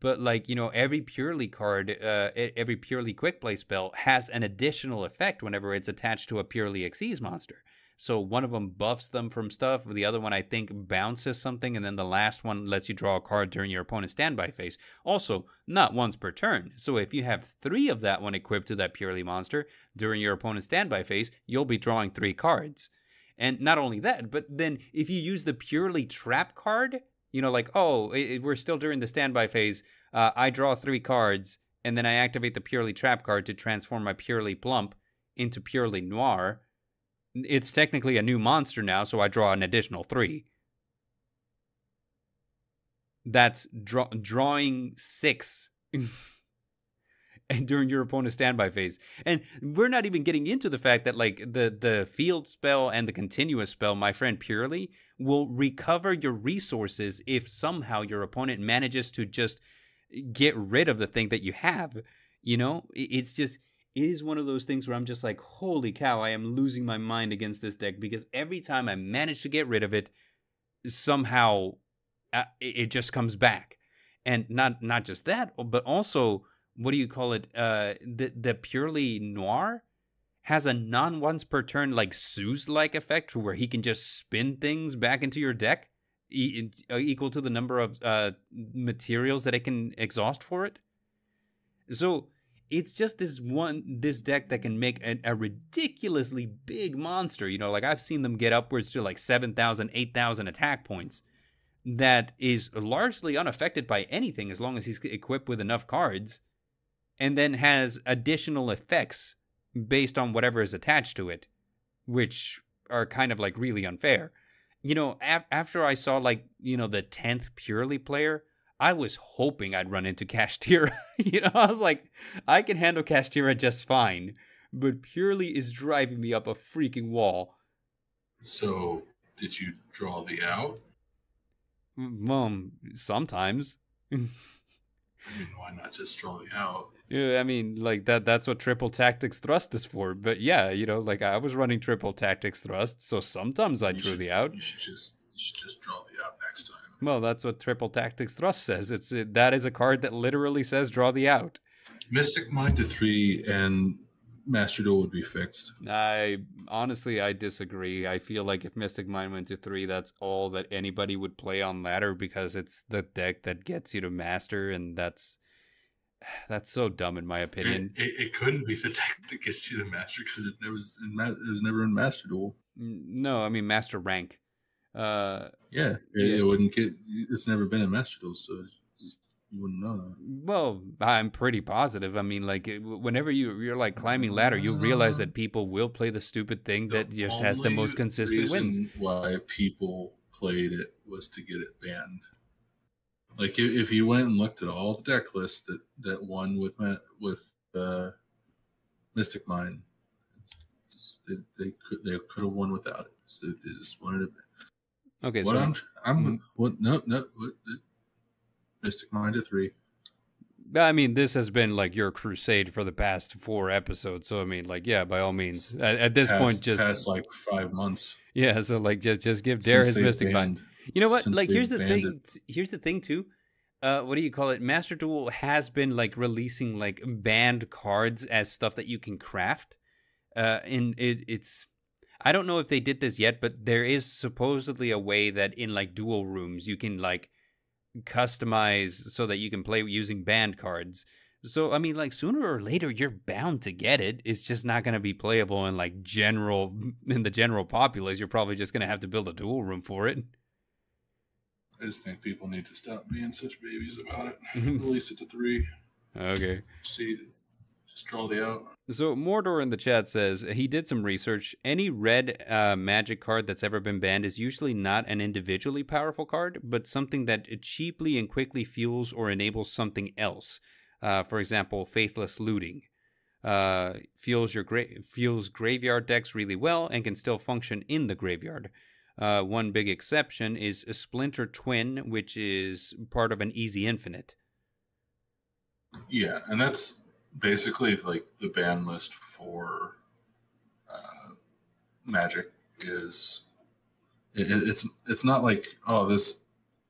Speaker 1: but like you know every Purrely card uh, every Purrely quick play spell has an additional effect whenever it's attached to a Purrely Xyz monster so one of them buffs them from stuff, the other one I think bounces something, and then the last one lets you draw a card during your opponent's standby phase. Also, not once per turn. So if you have three of that one equipped to that Purrely monster during your opponent's standby phase, you'll be drawing three cards. And not only that, but then if you use the Purrely trap card, you know, like, oh, it, we're still during the standby phase, uh, I draw three cards, and then I activate the Purrely trap card to transform my Purrely plump into Purrely noir it's technically a new monster now, so I draw an additional three. That's draw, drawing six. and during your opponent's standby phase. And we're not even getting into the fact that like the the field spell and the continuous spell, my friend Purrely, will recover your resources if somehow your opponent manages to just get rid of the thing that you have. You know, it's just it is one of those things where I'm just like, holy cow, I am losing my mind against this deck because every time I manage to get rid of it, somehow uh, it just comes back. And not not just that, but also what do you call it? Uh, the the Purrely noir has a non once per turn like Zeus like effect where he can just spin things back into your deck e- uh, equal to the number of uh, materials that it can exhaust for it. So it's just this one this deck that can make a, a, ridiculously big monster you know like i've seen them get upwards to like 7000 8000 attack points that is largely unaffected by anything as long as he's equipped with enough cards and then has additional effects based on whatever is attached to it which are kind of like really unfair you know af- after i saw like you know the 10th Purrely player I was hoping I'd run into Kashtira. you know, I was like, I can handle Kashtira just fine, but Purrely is driving me up a freaking wall.
Speaker 2: So, did you draw the out?
Speaker 1: Um, sometimes.
Speaker 2: I mean, why not just draw the out?
Speaker 1: Yeah, I mean, like that. That's what triple tactics thrust is for. But yeah, you know, like I was running triple tactics thrust, so sometimes I you drew
Speaker 2: should,
Speaker 1: the out.
Speaker 2: You should just, you should just draw the out next time.
Speaker 1: Well, that's what Triple Tactics Thrust says. It's it, that is a card that literally says draw the out.
Speaker 2: Mystic Mine to three and Master Duel would be fixed.
Speaker 1: I honestly I disagree. I feel like if Mystic Mine went to three, that's all that anybody would play on ladder because it's the deck that gets you to master, and that's that's so dumb in my opinion.
Speaker 2: It, it, it couldn't be the deck that gets you to master because it never was in it was never in Master Duel.
Speaker 1: No, I mean Master Rank. Uh,
Speaker 2: yeah, it, it wouldn't get. It's never been in Master Duel, so you wouldn't know that.
Speaker 1: Well, I'm pretty positive. I mean, like whenever you you're like climbing ladder, you realize that people will play the stupid thing the that just has the most consistent wins.
Speaker 2: Why people played it was to get it banned. Like if you went and looked at all the deck lists that that won with with uh, Mystic Mine, they, they could they could have won without it. So they just wanted it
Speaker 1: Okay,
Speaker 2: what
Speaker 1: so
Speaker 2: I'm, I'm mm-hmm. what no no what, Mystic Mine at three.
Speaker 1: I mean, this has been like your crusade for the past four episodes. So I mean, like, yeah, by all means, at, at this
Speaker 2: past,
Speaker 1: point, just
Speaker 2: past like five months.
Speaker 1: Yeah, so like, just just give Dare his Mystic banned, Mind. You know what? Like, here's the thing. It. Here's the thing too. Uh, what do you call it? Master Duel has been like releasing like banned cards as stuff that you can craft. Uh, and it, it's I don't know if they did this yet, but there is supposedly a way that in like duel rooms you can like customize so that you can play using band cards. So I mean, like sooner or later, you're bound to get it. It's just not going to be playable in like general in the general populace. You're probably just going to have to build a duel room for it.
Speaker 2: I just think people need to stop being such babies about it. Release it to three.
Speaker 1: Okay.
Speaker 2: See, just draw the out.
Speaker 1: So Mordor in the chat says he did some research. Any red uh, magic card that's ever been banned is usually not an individually powerful card, but something that cheaply and quickly fuels or enables something else. Uh, for example, faithless looting. Uh, fuels your gra- fuels graveyard decks really well and can still function in the graveyard. Uh, one big exception is a Splinter Twin, which is part of an Easy Infinite.
Speaker 2: Yeah, and that's basically like the ban list for uh, Magic is it, it's it's not like oh this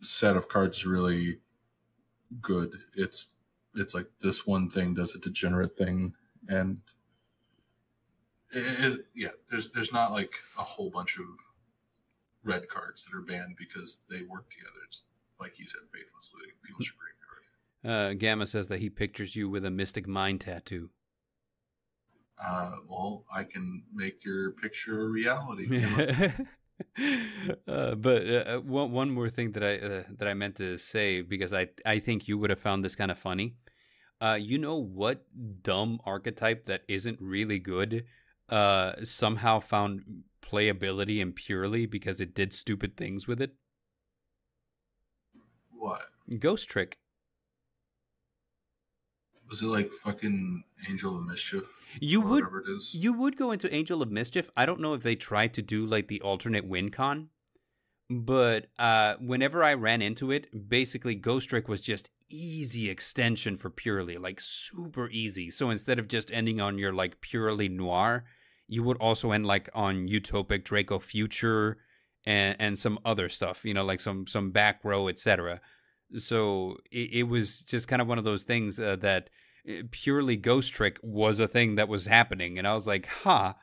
Speaker 2: set of cards is really good. It's it's like this one thing does a degenerate thing, and it, it, yeah, there's there's not like a whole bunch of red cards that are banned because they work together. It's like you said, faithless looting fuels your graveyard.
Speaker 1: Uh, Gamma says that he pictures you with a Mystic Mine tattoo.
Speaker 2: Uh, well, I can make your picture a reality.
Speaker 1: uh, but uh, one one more thing that I uh, that I meant to say because I I think you would have found this kind of funny. Uh, you know what dumb archetype that isn't really good uh, somehow found playability and Purrely because it did stupid things with it?
Speaker 2: What?
Speaker 1: Ghost Trick.
Speaker 2: Was it like fucking Angel of Mischief?
Speaker 1: You would you would go into Angel of Mischief. I don't know if they tried to do like the alternate win con, but uh, whenever I ran into it, basically Ghost Trick was just easy extension for Purrely, like super easy. So instead of just ending on your like Purrely noir, you would also end like on Utopic Draco Future and and some other stuff, you know, like some some back row, etc. So it, it, was just kind of one of those things uh, that uh, Purrely Ghost Trick was a thing that was happening, and I was like, "Huh."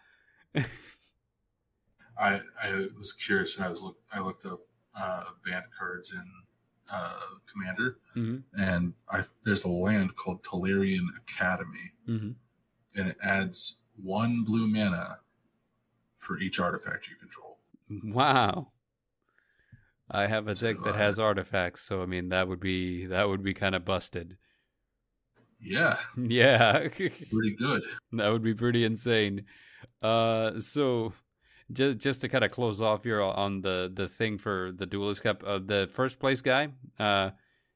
Speaker 2: I I was curious, and I was look I looked up uh, band cards in uh, Commander, mm-hmm. and I there's a land called Tolarian Academy, mm-hmm. and it adds one blue mana for each artifact you control.
Speaker 1: Wow. I have a deck that has artifacts, so I mean that would be that would be kind of busted.
Speaker 2: Yeah.
Speaker 1: Yeah.
Speaker 2: pretty good.
Speaker 1: That would be pretty insane. Uh so just just to kind of close off here on the the thing for the Duelist Cup, uh, the first place guy, uh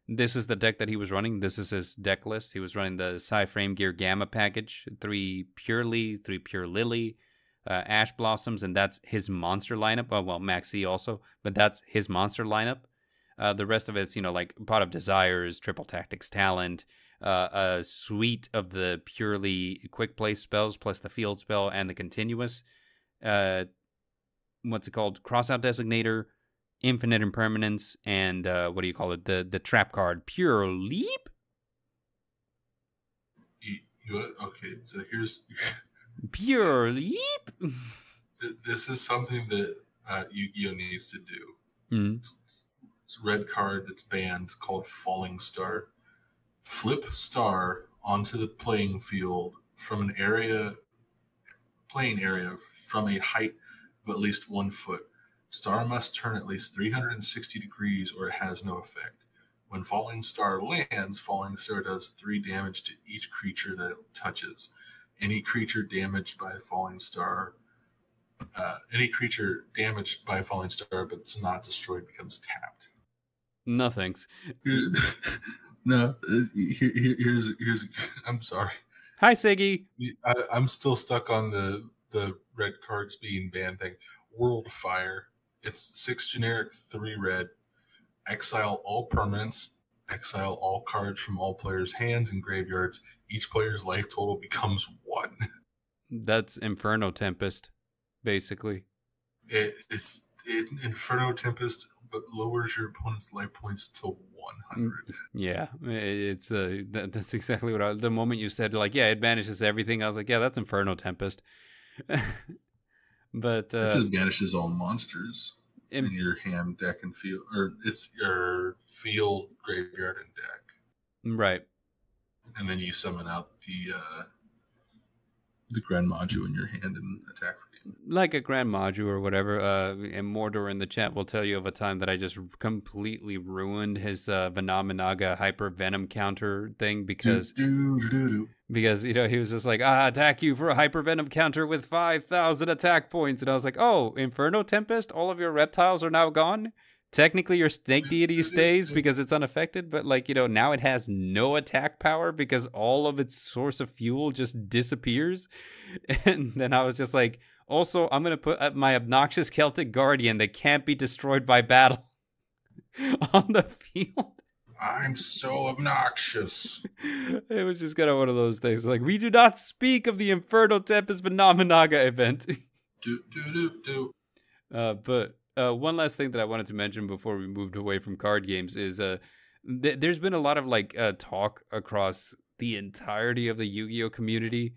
Speaker 1: this is the deck that he was running. This is his deck list. He was running the Psi-Frame Gear Gamma package, three Purrely, three Pure Lily, uh, Ash Blossoms, and that's his monster lineup. Oh, well, Maxi also, but that's his monster lineup. Uh, the rest of it's, you know, like Pot of Desires, Triple Tactics Talent, uh, a suite of the Purrely quick play spells, plus the field spell and the continuous. Uh, what's it called? Crossout Designator, Infinite Impermanence, and uh, what do you call it? The the trap card, Pure Leap.
Speaker 2: You, you, okay, so here's
Speaker 1: Pure leap.
Speaker 2: this is something that uh, Yu-Gi-Oh needs to do. Mm-hmm. It's, it's a red card that's banned called Falling Star. Flip star onto the playing field from an area, playing area from a height of at least one foot. Star must turn at least 360 degrees or it has no effect. When Falling Star lands, Falling Star does three damage to each creature that it touches any creature damaged by falling star, uh, any creature damaged by falling star but it's not destroyed becomes tapped.
Speaker 1: No thanks.
Speaker 2: no, here, here's here's. I'm sorry.
Speaker 1: Hi, Siggy.
Speaker 2: I, I'm still stuck on the the red cards being banned thing. World Fire. It's six generic, three red. Exile all permanents exile all cards from all players' hands and graveyards. Each player's life total becomes one.
Speaker 1: That's Inferno Tempest, basically.
Speaker 2: It, it's it, Inferno Tempest, but lowers your opponent's life points to 100. Mm,
Speaker 1: yeah, it's uh, that, that's exactly what I. The moment you said like, yeah, it banishes everything, I was like, yeah, that's Inferno Tempest. But
Speaker 2: It
Speaker 1: uh,
Speaker 2: just banishes all monsters in your hand, deck, and field, or it's your field, graveyard, and deck,
Speaker 1: right.
Speaker 2: and then you summon out the uh, the Grand Maju in your hand and attack.
Speaker 1: Like a Grand Maju or whatever. Uh, and Mordor in the chat will tell you of a time that I just completely ruined his uh, Vennominaga Hyper Venom counter thing because
Speaker 2: do, do, do.
Speaker 1: because you know he was just like I attack you for a Hyper Venom counter with five thousand attack points, and I was like oh Inferno Tempest, all of your reptiles are now gone. Technically, your snake deity stays because it's unaffected, but like you know now it has no attack power because all of its source of fuel just disappears. And then I was just like, also, I'm gonna put my obnoxious Celtic Guardian that can't be destroyed by battle on the field.
Speaker 2: I'm so obnoxious.
Speaker 1: It was just kind of one of those things. Like, we do not speak of the Inferno Tempest Vennominaga event.
Speaker 2: Do do do do.
Speaker 1: Uh, but uh, one last thing that I wanted to mention before we moved away from card games is uh, th- there's been a lot of like uh, talk across the entirety of the Yu-Gi-Oh community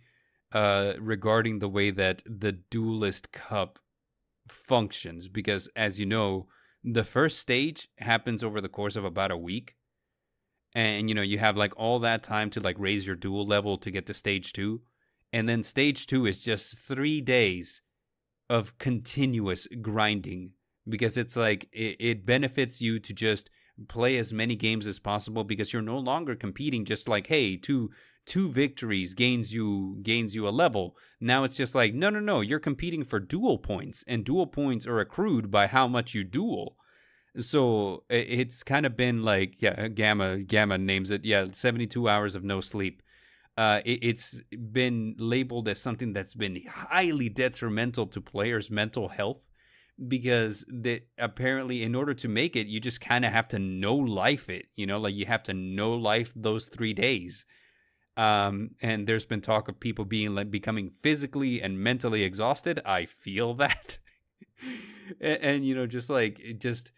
Speaker 1: uh, regarding the way that the Duelist Cup functions. Because as you know, the first stage happens over the course of about a week. And you know, you have like all that time to like raise your duel level to get to stage two. And then stage two is just three days of continuous grinding because it's like it, it benefits you to just play as many games as possible because you're no longer competing just like hey two two victories gains you gains you a level. Now it's just like no no no you're competing for duel points and duel points are accrued by how much you duel. So it's kind of been like yeah gamma gamma names it yeah 72 hours of no sleep. Uh, it, it's been labeled as something that's been highly detrimental to players' mental health because that apparently in order to make it you just kind of have to know life it you know like you have to know life those three days um and there's been talk of people being like becoming physically and mentally exhausted. I feel that. And, and you know just like it just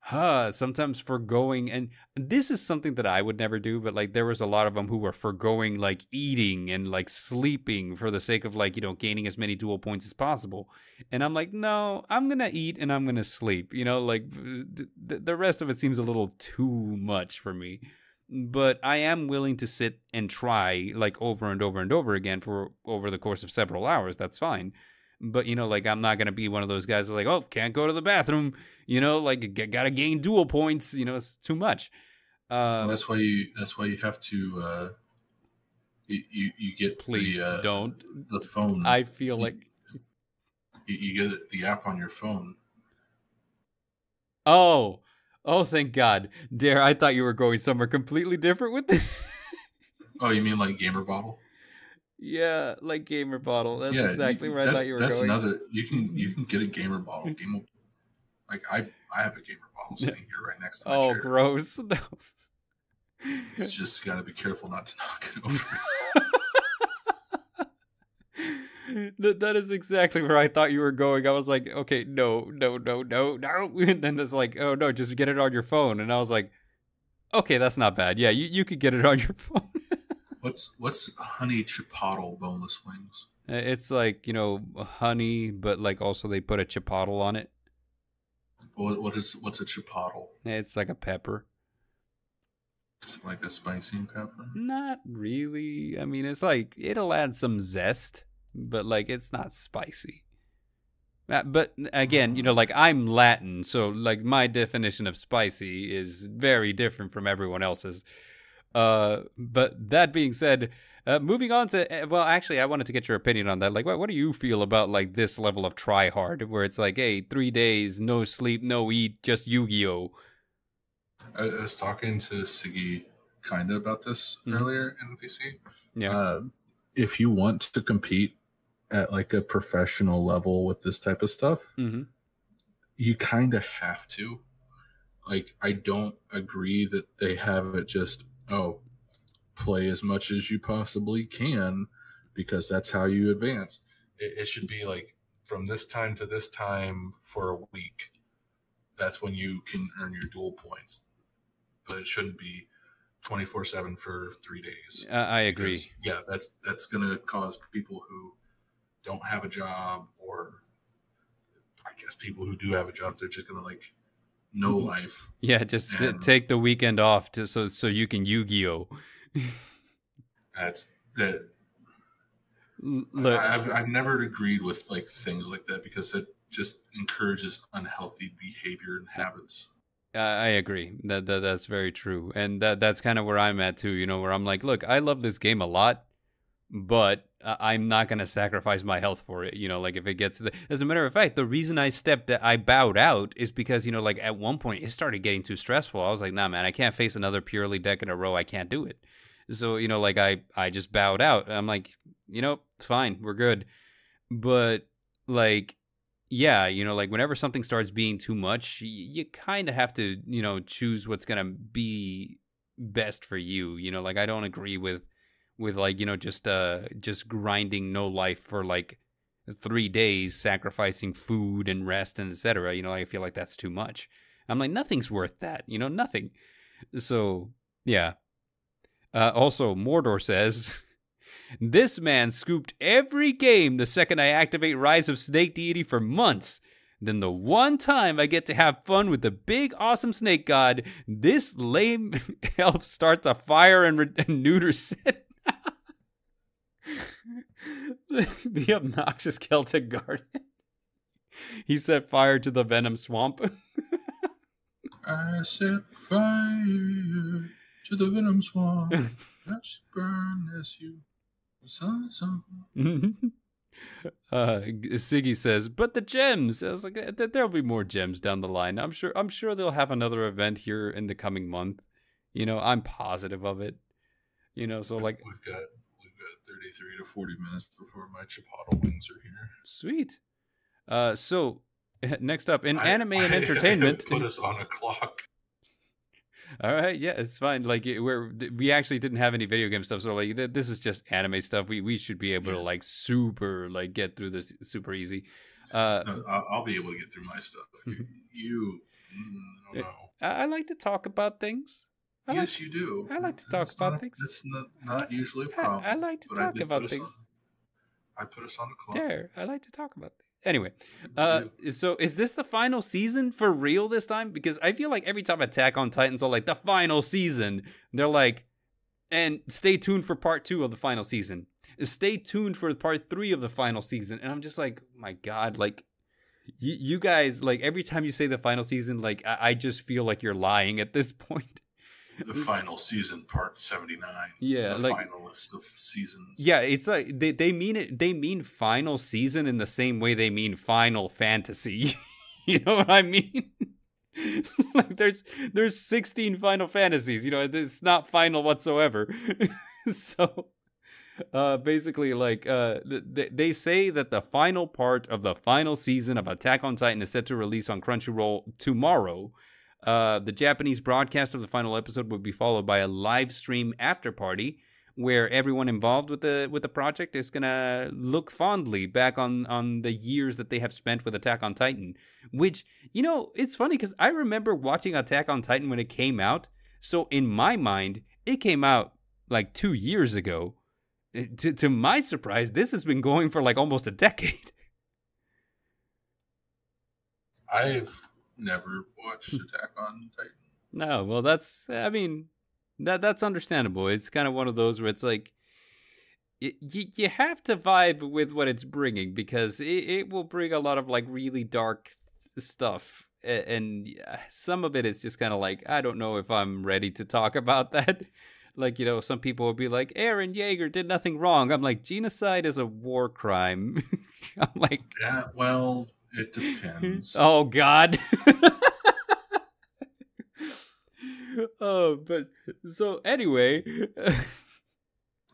Speaker 1: huh sometimes foregoing and this is something that i would never do but like there was a lot of them who were foregoing like eating and like sleeping for the sake of like you know gaining as many duel points as possible. And i'm like no i'm gonna eat and i'm gonna sleep you know like th- th- the rest of it seems a little too much for me but i am willing to sit and try like over and over and over again for over the course of several hours that's fine but you know like i'm not gonna be one of those guys like oh can't go to the bathroom you know like gotta gain duel points you know it's too much
Speaker 2: Well,
Speaker 1: uh,
Speaker 2: that's why you. That's why you have to. Uh, you, you you get
Speaker 1: please
Speaker 2: the, uh,
Speaker 1: don't
Speaker 2: the phone.
Speaker 1: i feel
Speaker 2: you-
Speaker 1: like
Speaker 2: you, you get the app on your phone.
Speaker 1: oh oh thank god dare i thought you were going somewhere completely different with this
Speaker 2: Oh, you mean like Gamer Bottle?
Speaker 1: yeah like gamer bottle that's
Speaker 2: yeah,
Speaker 1: exactly
Speaker 2: can-
Speaker 1: where i
Speaker 2: that's,
Speaker 1: thought you were
Speaker 2: that's
Speaker 1: going
Speaker 2: another. You can you can get a Gamer Bottle. Gamer, like I I have a Gamer Bottle sitting here right next to my
Speaker 1: oh
Speaker 2: chair.
Speaker 1: gross no
Speaker 2: It's just got to be careful not to knock it over.
Speaker 1: that, that is exactly where I thought you were going. I was like, okay, no, no, no, no, no. And then it's like, oh no, just get it on your phone. And I was like, okay, that's not bad. Yeah, you, you could get it on your phone.
Speaker 2: what's what's honey chipotle boneless wings?
Speaker 1: Uh, it's like, you know, honey, but like also they put a chipotle on it.
Speaker 2: What, what is what's a chipotle?
Speaker 1: It's like a pepper.
Speaker 2: Is it like a spicy pepper?
Speaker 1: Not really. I mean, it's like, it'll add some zest, but like it's not spicy. But again, you know, like I'm Latin, so like my definition of spicy is very different from everyone else's. Uh, but that being said, uh, moving on to uh, well, actually, I wanted to get your opinion on that. Like, what what do you feel about like this level of try hard, where it's like, hey, three days, no sleep, no eat, just Yu Gi Oh.
Speaker 2: I, I was talking to Siggy kind of about this
Speaker 1: Mhm.
Speaker 2: earlier in VC.
Speaker 1: Yeah.
Speaker 2: Uh, if you want to compete at like a professional level with this type of stuff,
Speaker 1: mm-hmm.
Speaker 2: you kind of have to. Like, I don't agree that they have it just, oh, play as much as you possibly can because that's how you advance. It, it should be like from this time to this time for a week. That's when you can earn your duel points. But it shouldn't be 24 7 for three days.
Speaker 1: I, I agree.
Speaker 2: Yeah, that's that's gonna cause people who don't have a job or I guess people who do have a job, they're just gonna like no
Speaker 1: Mm-hmm.
Speaker 2: life.
Speaker 1: Yeah, just
Speaker 2: And-
Speaker 1: take the weekend off to so so you can Yu-Gi-Oh.
Speaker 2: That's that.
Speaker 1: Look,
Speaker 2: I- I've I've never agreed with like things like that because it just encourages unhealthy behavior and habits.
Speaker 1: I I agree. That, that that's very true, and that that's kind of where I'm at too. You know, where I'm like, look, I love this game a lot, but I'm not gonna sacrifice my health for it. You know, like if it gets to the, as a matter of fact, the reason I stepped, I bowed out is because you know, like at one point it started getting too stressful. I was like, nah, man, I can't face another Purrely deck in a row. I can't do it. So you know, like I I just bowed out. I'm like, you know, fine, we're good, but like yeah, you know, like whenever something starts being too much, you kind of have to, you know, choose what's gonna be best for you. You know, like I don't agree with, with like you know just uh just grinding no life for like three days, sacrificing food and rest and etc. You know, I feel like that's too much. I'm like nothing's worth that. You know, nothing. So yeah. Uh, also, Mordor says. This man scooped every game the second I activate Rise of Snake Deity for months. Then the one time I get to have fun with the big awesome snake god, this lame elf starts a fire and, re- and. the, the obnoxious Celtic guardian. He set fire to the venom swamp.
Speaker 2: I set fire to the venom swamp. Let's burn as you. Sun, sun.
Speaker 1: uh, Siggy says, "But the gems." I was like, "Eh, "There- "There'll be more gems down the line. I'm sure. I'm sure they'll have another event here in the coming month. You know, I'm positive of it. You know, so like,
Speaker 2: we've got we've thirty three to forty minutes before my chipotle wings are here.
Speaker 1: sweet. Uh, so next up in
Speaker 2: I-
Speaker 1: anime and
Speaker 2: I- I
Speaker 1: entertainment.
Speaker 2: put us on a clock.
Speaker 1: All right, yeah, it's fine. Like we're we actually didn't have any video game stuff, so like th- this is just anime stuff. We we should be able to like super like get through this super easy. Uh,
Speaker 2: No, I'll, be able to get through my stuff. You, you mm, I don't know.
Speaker 1: I, I like to talk about things. I like
Speaker 2: yes, you do.
Speaker 1: I like to talk
Speaker 2: That's
Speaker 1: about
Speaker 2: not,
Speaker 1: things.
Speaker 2: It's not, not usually a problem.
Speaker 1: I like to talk about things.
Speaker 2: on- I put us on the clock.
Speaker 1: There, I like to talk about things. Anyway, uh, so is this the final season for real this time? Because I feel like every time Attack on Titans are like the final season, they're like, and stay tuned for part two of the final season. Stay tuned for part three of the final season, and I'm just like, my God, like. You, you guys like every time you say the final season like I, I just feel like you're lying at this point
Speaker 2: the final season, part seventy nine.
Speaker 1: Yeah,
Speaker 2: the
Speaker 1: like-
Speaker 2: final list of seasons.
Speaker 1: Yeah, it's like they, they mean it they mean final season in the same way they mean final fantasy. you know what I mean? like there's there's 16 final fantasies, you know, it's not final whatsoever. so uh basically like uh th- they say that the final part of the final season of Attack on Titan is set to release on Crunchyroll tomorrow. Uh, the Japanese broadcast of the final episode will be followed by a live stream after party where everyone involved with the with the project is gonna look fondly back on on the years that they have spent with Attack on Titan. Which you know, it's funny because I remember watching Attack on Titan when it came out. So in my mind, it came out like two years ago. Uh, To to my surprise, this has been going for like almost a decade.
Speaker 2: I've never watched hmm. Attack on Titan.
Speaker 1: No, well, that's I mean that that's understandable. It's kind of one of those where it's like y- you you have to vibe with what it's bringing because it, it will bring a lot of like really dark stuff, and some of it is just kind of like I don't know if I'm ready to talk about that. Like you know, some people will be like, "Eren Yeager did nothing wrong." I'm like, genocide is a war crime. I'm like,
Speaker 2: Yeah, well, it depends.
Speaker 1: Oh God. oh, but so anyway,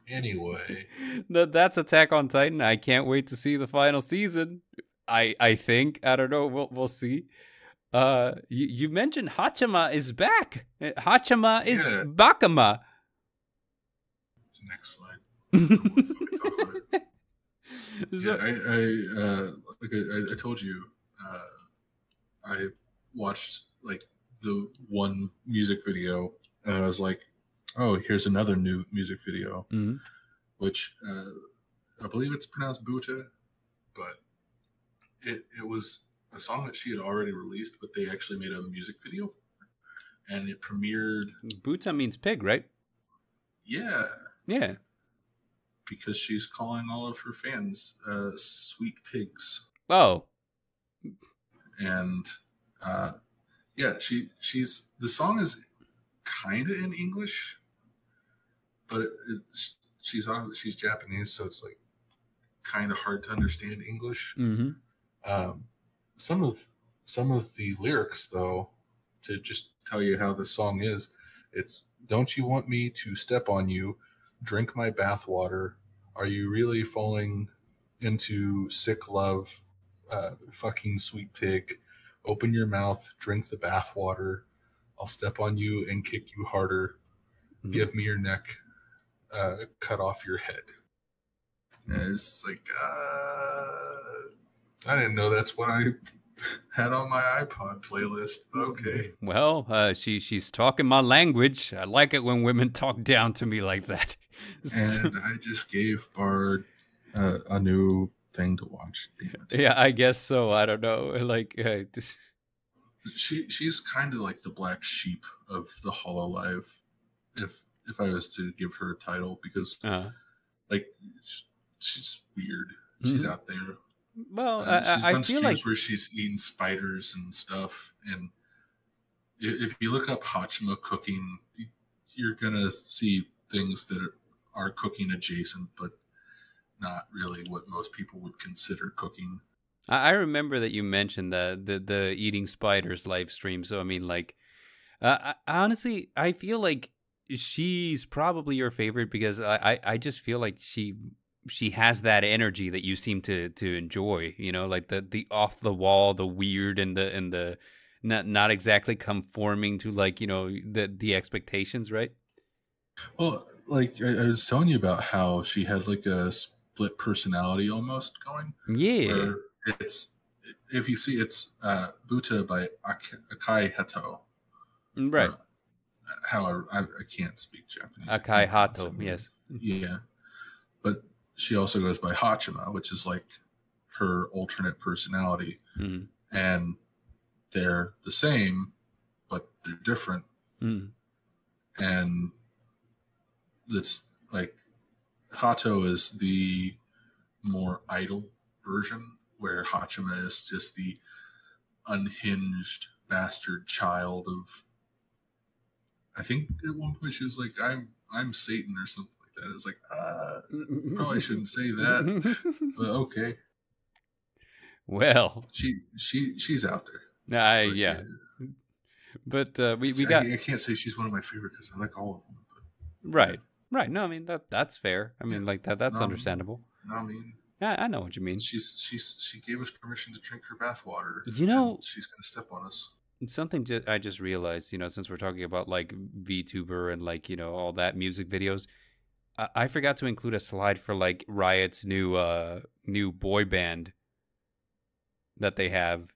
Speaker 2: Anyway,
Speaker 1: that that's Attack on Titan. I can't wait to see the final season. I I think I don't know. We'll we'll see. Uh, you, you mentioned Haachama is back. Uh, Haachama is
Speaker 2: Yeah.
Speaker 1: Bakama.
Speaker 2: next slide. Talk about it.
Speaker 1: So-
Speaker 2: yeah, I, I uh, like I, I told you, uh, I watched like the one music video, and I was like, "Oh, here's another new music video,"
Speaker 1: Mhm.
Speaker 2: which uh, I believe it's pronounced Buta, but it it was a song that she had already released, but they actually made a music video for, and it premiered.
Speaker 1: Buta means pig, right?
Speaker 2: Yeah,
Speaker 1: Yeah.
Speaker 2: Because she's calling all of her fans uh, sweet pigs,
Speaker 1: Oh.
Speaker 2: and uh, yeah, she she's the song is kind of in English, but it, it's she's on she's Japanese, so it's like kind of hard to understand English.
Speaker 1: Mm-hmm.
Speaker 2: Um, some of some of the lyrics, though, to just tell you how the song is, it's "Don't you want me to step on you, drink my bathwater? Are you really falling into sick love, uh, fucking sweet pig? Open your mouth, drink the bathwater. I'll step on you and kick you harder. Give me your neck, uh, cut off your head." And it's like, uh, I didn't know that's what I had on my iPod playlist. Okay.
Speaker 1: Well, uh, she she's talking my language. I like it when women talk down to me like that.
Speaker 2: And I just gave Bard uh, a new thing to watch.
Speaker 1: Yeah, I guess so. I don't know. Like, uh, this-
Speaker 2: She she's kind of like the black sheep of the Hololive. If if I was to give her a title, because
Speaker 1: uh,
Speaker 2: like she's weird. She's
Speaker 1: Mhm.
Speaker 2: out there.
Speaker 1: well,
Speaker 2: Uh, she's
Speaker 1: I, I, I feel like
Speaker 2: where she's eating spiders and stuff. And if you look up Haachama cooking, you're gonna see things that are, are cooking adjacent, but not really what most people would consider cooking.
Speaker 1: I remember that you mentioned the the, the eating spiders live stream. So I mean, like, uh, I, honestly, I feel like she's probably your favorite because I, I, I just feel like she she has that energy that you seem to to enjoy. You know, like the the off the wall, the weird, and the and the not not exactly conforming to like you know the the expectations, right?
Speaker 2: Well, like I, I was telling you about how she had like a split personality almost going.
Speaker 1: Yeah.
Speaker 2: It's if you see it's uh, Buta by Ak- Akai Haato.
Speaker 1: Right.
Speaker 2: Uh, however, I, I can't speak Japanese.
Speaker 1: Akai
Speaker 2: Haato.
Speaker 1: Yes.
Speaker 2: Yeah. But she also goes by Haachama, which is like her alternate personality.
Speaker 1: Mm.
Speaker 2: And they're the same, but they're different.
Speaker 1: Mm.
Speaker 2: And that's like Haato is the more idol version, where Haachama is just the unhinged bastard child of. I think at one point she was like, "I'm I'm Satan" or something like that. It's like, uh, probably shouldn't say that, but okay.
Speaker 1: well,
Speaker 2: She she she's out there.
Speaker 1: I
Speaker 2: But,
Speaker 1: yeah, but uh, we we
Speaker 2: I,
Speaker 1: got
Speaker 2: I can't say she's one of my favorite because I like all of them. But
Speaker 1: right, right. No, I mean that that's fair. I mean,
Speaker 2: Yeah.
Speaker 1: like that that's
Speaker 2: Um,
Speaker 1: understandable.
Speaker 2: No, I mean,
Speaker 1: Yeah, I know what you mean.
Speaker 2: she's she's she gave us permission to drink her bathwater.
Speaker 1: You know-
Speaker 2: she's gonna step on us.
Speaker 1: Something ju- I just realized, you know, since we're talking about like VTuber and like you know all that music videos, I, I forgot to include a slide for like Riot's new uh new boy band that they have.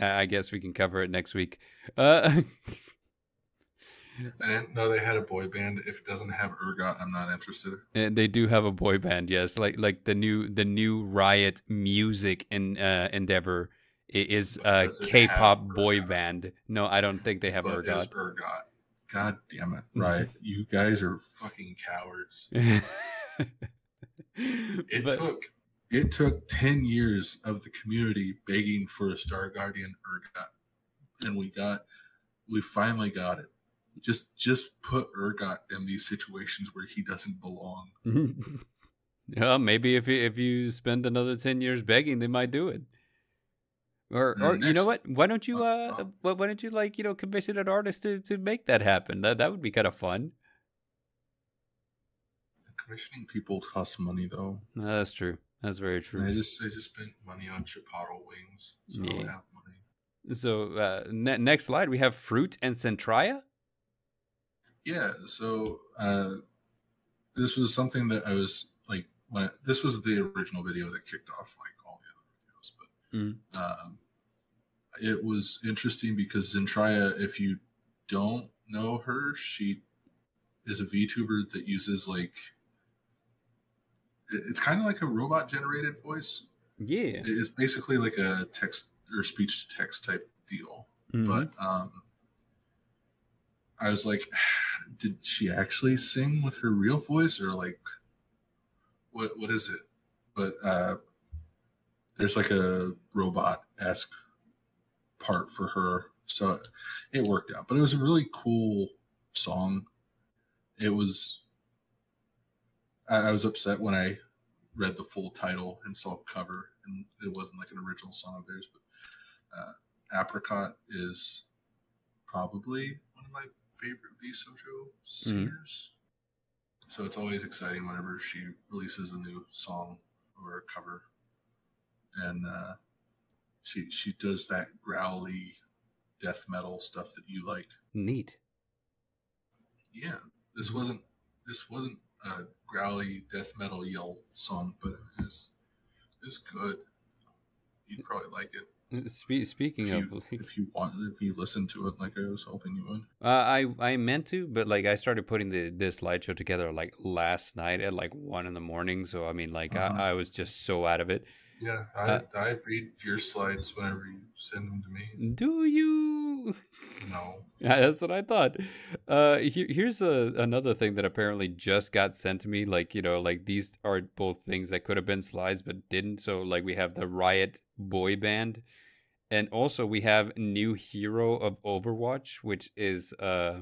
Speaker 1: I I guess we can cover it next week. Uh,
Speaker 2: I didn't know they had a boy band. If it doesn't have Urgot, I'm not interested.
Speaker 1: And they do have a boy band, yes. Like like the new the new Riot music in uh, endeavor is a
Speaker 2: Does it have
Speaker 1: K-pop boy band. No, I don't think they have
Speaker 2: but it's
Speaker 1: Urgot.
Speaker 2: Urgot. God damn it! Right, you guys are fucking cowards. It
Speaker 1: but
Speaker 2: took it took ten years of the community begging for a Star Guardian Urgot, and we got we finally got it. Just just put Urgot in these situations where he doesn't belong.
Speaker 1: yeah, maybe if you, if you spend another ten years begging, they might do it. Or or you know what? Why don't you
Speaker 2: uh,
Speaker 1: uh
Speaker 2: uh,
Speaker 1: why don't you like you know commission an artist to, to make that happen? That that would be kind of fun.
Speaker 2: Commissioning people costs money though.
Speaker 1: No, that's true. That's very true.
Speaker 2: And I just I just spent money on Chipotle wings, so I have money.
Speaker 1: So uh, ne- next slide, we have Froot and Zentreya.
Speaker 2: Yeah, so uh, this was something that I was like when this was the original video that kicked off like all the other videos, but
Speaker 1: Mm.
Speaker 2: um, it was interesting because Zentreya, if you don't know her, she is a VTuber that uses like it's kind of like a robot generated voice,
Speaker 1: Yeah.
Speaker 2: It's basically like a text or speech to text type deal.
Speaker 1: Mhm.
Speaker 2: But um, I was like, did she actually sing with her real voice or like what what is it? But uh, there's like a robot esque part for her, so it worked out. But it was a really cool song. It was. I, I was upset when I read the full title and saw the cover, and it wasn't like an original song of theirs. But uh, Apricot is probably one of my favorite VShojo singers. So it's always exciting whenever she releases a new song or a cover, and uh, she she does that growly death metal stuff that you like.
Speaker 1: Neat.
Speaker 2: Yeah, this wasn't this wasn't a growly death metal yell song, but it was it was good. You'd probably like it
Speaker 1: Spe- speaking
Speaker 2: if
Speaker 1: of,
Speaker 2: you, if you want if you listen to it like I was hoping you would.
Speaker 1: uh, I I meant to, but like I started putting the this slideshow together like last night at like one in the morning. So I mean, like
Speaker 2: Uh-huh.
Speaker 1: I, I was just so out of it.
Speaker 2: Yeah, I
Speaker 1: Uh,
Speaker 2: I read your slides whenever you send them to me.
Speaker 1: Do you?
Speaker 2: No,
Speaker 1: Yeah, that's what I thought. Uh, here, here's a, another thing that apparently just got sent to me. Like, you know, like these are both things that could have been slides but didn't. So, like, we have the Riot boy band, and also we have new hero of Overwatch, which is uh,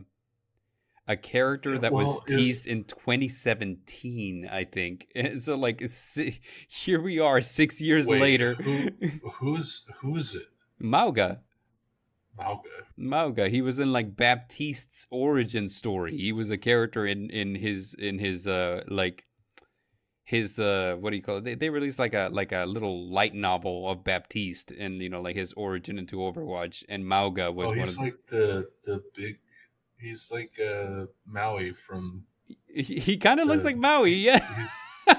Speaker 1: a character that was
Speaker 2: well, is-
Speaker 1: teased in 2017, I think. And so, like, si- here we are six years
Speaker 2: Wait,
Speaker 1: later.
Speaker 2: who who's who is it?
Speaker 1: Mauga.
Speaker 2: Mauga.
Speaker 1: Mauga. He was in like Baptiste's origin story. He was a character in in his in his uh like his uh what do you call it? They they released like a like a little light novel of Baptiste and you know like his origin into Overwatch and Mauga was
Speaker 2: Oh,
Speaker 1: one
Speaker 2: he's
Speaker 1: of
Speaker 2: like the the big. He's like uh Maui from.
Speaker 1: he, he kind of looks like Maui, yeah.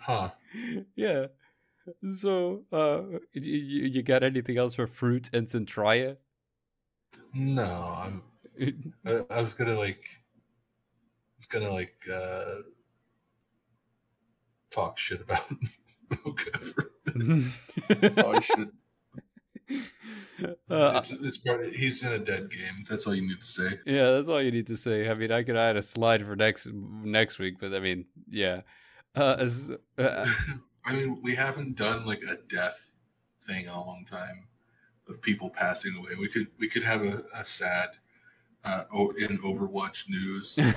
Speaker 2: Huh.
Speaker 1: yeah. So, uh you, you got anything else for Froot and Zentreya?
Speaker 2: No, I'm. I, I was gonna like. I was gonna like uh talk shit about Mauga for. Probably should.
Speaker 1: uh,
Speaker 2: it's, it's part he's in a dead game. That's all you need to say.
Speaker 1: Yeah, that's all you need to say. I mean, I could add a slide for next next week, but I mean, yeah. Uh, as, uh,
Speaker 2: I mean, we haven't done like a death thing in a long time of people passing away. We could we could have a, a sad uh, o- in Overwatch news.
Speaker 1: in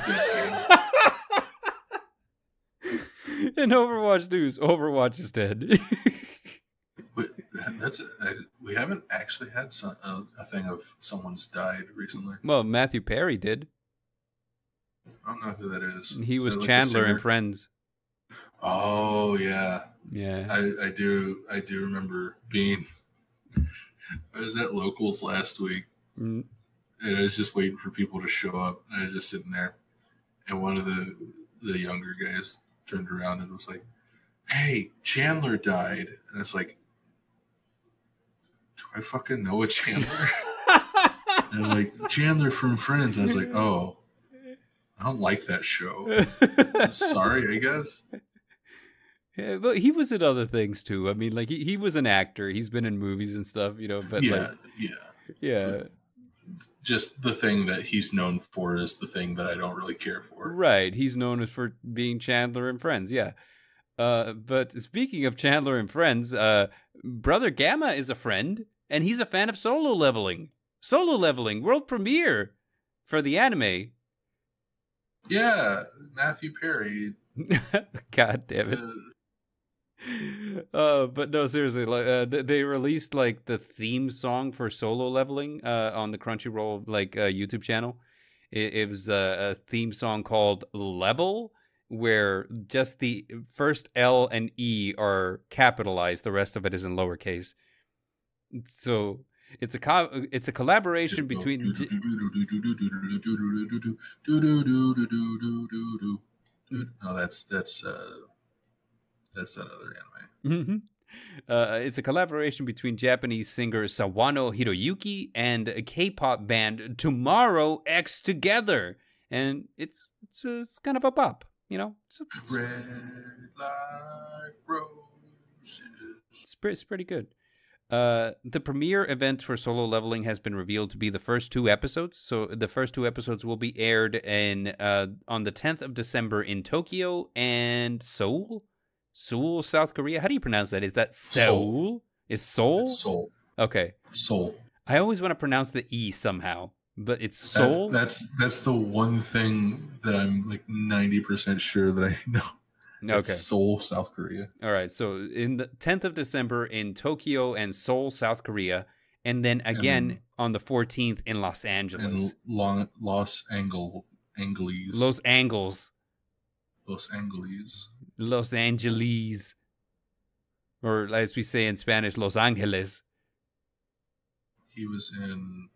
Speaker 1: Overwatch news, Overwatch is dead.
Speaker 2: But that's I, we haven't actually had some, a, a thing of someone's died recently.
Speaker 1: well, Matthew Perry did.
Speaker 2: I don't know who that is.
Speaker 1: He
Speaker 2: Is
Speaker 1: was
Speaker 2: like, a
Speaker 1: Chandler in? Friends.
Speaker 2: Oh yeah,
Speaker 1: Yeah.
Speaker 2: I, I do I do remember being. I was at locals last week
Speaker 1: Mm,
Speaker 2: and I was just waiting for people to show up. And I was just sitting there, and one of the the younger guys turned around and was like, "Hey, Chandler died," and it's like, "Do I fucking know a Chandler?" and like Chandler from Friends. I was like, "Oh, I don't like that show. Sorry, I guess."
Speaker 1: Yeah, but he was in other things too. I mean, like he, he was an actor. He's been in movies and stuff, you know. But
Speaker 2: yeah,
Speaker 1: like,
Speaker 2: yeah.
Speaker 1: yeah,
Speaker 2: Just the thing that he's known for is the thing that I don't really care for.
Speaker 1: Right. He's known as for being Chandler and Friends. Yeah. Uh, but speaking of Chandler and Friends, uh, Brother Gamma is a friend, and he's a fan of solo leveling. Solo leveling world premiere for the anime.
Speaker 2: Yeah, Matthew Perry.
Speaker 1: God damn it.
Speaker 2: Uh,
Speaker 1: but no, seriously, like uh, th- they released like the theme song for solo leveling uh, on the Crunchyroll like uh, YouTube channel. It, it was a, a theme song called Level, where just the first L and E are capitalized. The rest of it is in lowercase. So it's a co- it's a collaboration between.
Speaker 2: No, that's that's uh that's that other anime.
Speaker 1: Mhm. Uh, it's a collaboration between Japanese singer Sawano Hiroyuki and a K-pop band Tomorrow X Together, and it's it's, uh, it's kind of a pop, you know. It's it's-
Speaker 2: Red like roses.
Speaker 1: It's, pre- it's pretty good. Uh, the premiere event for Solo Leveling has been revealed to be the first two episodes. So the first two episodes will be aired in uh, on the 10th of December in Tokyo and Seoul, Seoul, South Korea. How do you pronounce that? Is that Seoul?
Speaker 2: Seoul.
Speaker 1: Is Seoul?
Speaker 2: It's soul.
Speaker 1: Okay,
Speaker 2: Soul.
Speaker 1: I always want to pronounce the e somehow, but it's
Speaker 2: That's,
Speaker 1: Seoul.
Speaker 2: that's that's the one thing that I'm like ninety percent sure that I know.
Speaker 1: okay.
Speaker 2: It's Seoul, South Korea.
Speaker 1: All right, so in the 10th of December in Tokyo and Seoul, South Korea, and then again
Speaker 2: then-
Speaker 1: on the 14th in Los Angeles.
Speaker 2: and Long, Los Angeles, Angeles,
Speaker 1: Los Angles,
Speaker 2: Los Angeles.
Speaker 1: Los Angeles, or as we say in Spanish, Los Angeles.
Speaker 2: He was in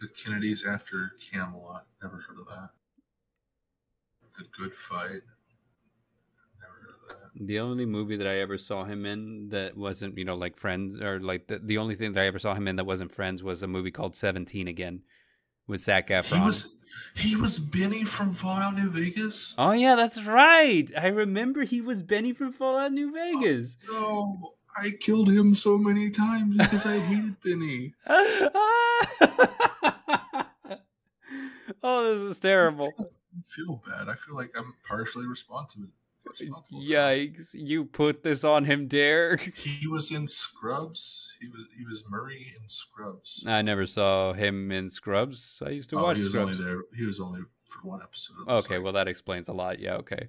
Speaker 2: the Kennedys after Camelot. Never heard of that. The Good Fight. Never heard of that.
Speaker 1: The only movie that I ever saw him in that wasn't, you know, like Friends, or like the, the only thing that I ever saw him in that wasn't Friends was a movie called Seventeen again, with Zac Efron.
Speaker 2: He was he was Benny from Fallout New Vegas.
Speaker 1: Oh yeah, that's right. I remember he was Benny from Fallout New oh, Vegas.
Speaker 2: No, I killed him so many times because I hated Benny.
Speaker 1: oh, this is terrible.
Speaker 2: I feel bad. I feel like I'm partially responsible.
Speaker 1: Yikes! You put this on him, dare?
Speaker 2: He was in Scrubs. He was he was Murray in Scrubs.
Speaker 1: I never saw him in Scrubs. I used to
Speaker 2: Oh,
Speaker 1: watch
Speaker 2: he was
Speaker 1: Scrubs.
Speaker 2: only there. He was only for one episode.
Speaker 1: Okay, well that explains a lot. Yeah, okay.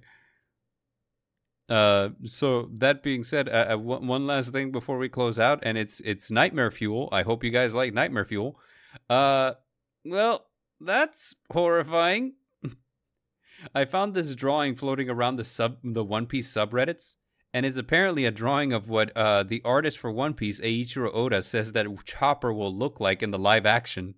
Speaker 1: Uh, so that being said, uh, uh, one one last thing before we close out, and it's it's Nightmare Fuel. I hope you guys like Nightmare Fuel. Uh, well, that's horrifying. I found this drawing floating around the sub the One Piece subreddits, and it's apparently a drawing of what uh the artist for One Piece, Eiichiro Oda, says that Chopper will look like in the live action.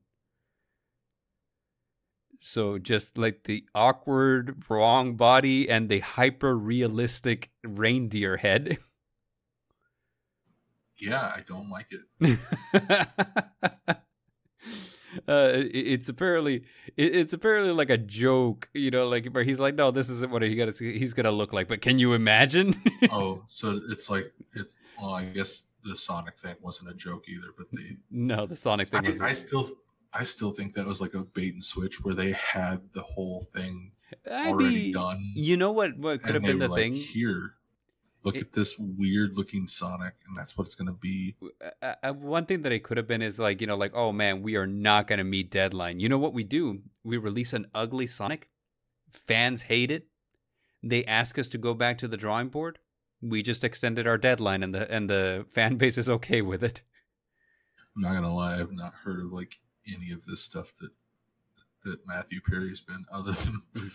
Speaker 1: So just like the awkward wrong body and the hyper realistic reindeer head.
Speaker 2: yeah, I don't like it.
Speaker 1: uh, it- it's apparently it- it's apparently like a joke, you know, like where he's like, no, this isn't what he got. He's gonna look like. But can you imagine?
Speaker 2: Oh, so it's like it's. Well, I guess the Sonic thing wasn't a joke either, but they.
Speaker 1: no, the Sonic thing. Was,
Speaker 2: I, I still, I still think that was like a bait and switch where they had the whole thing
Speaker 1: I
Speaker 2: already
Speaker 1: mean,
Speaker 2: done.
Speaker 1: You know what? What could have been the
Speaker 2: like,
Speaker 1: thing?
Speaker 2: Here, look
Speaker 1: It-
Speaker 2: at this weird looking Sonic, and that's what it's gonna be.
Speaker 1: uh, uh, one thing that it could have been is like you know like oh man we are not going to meet deadline. You know what we do? We release an ugly sonic. Fans hate it. They ask us to go back to the drawing board. We just extended our deadline and the and the fan base is okay with it.
Speaker 2: I'm not gonna lie, I've not heard of like any of this stuff that that Matthew Perry's been, other than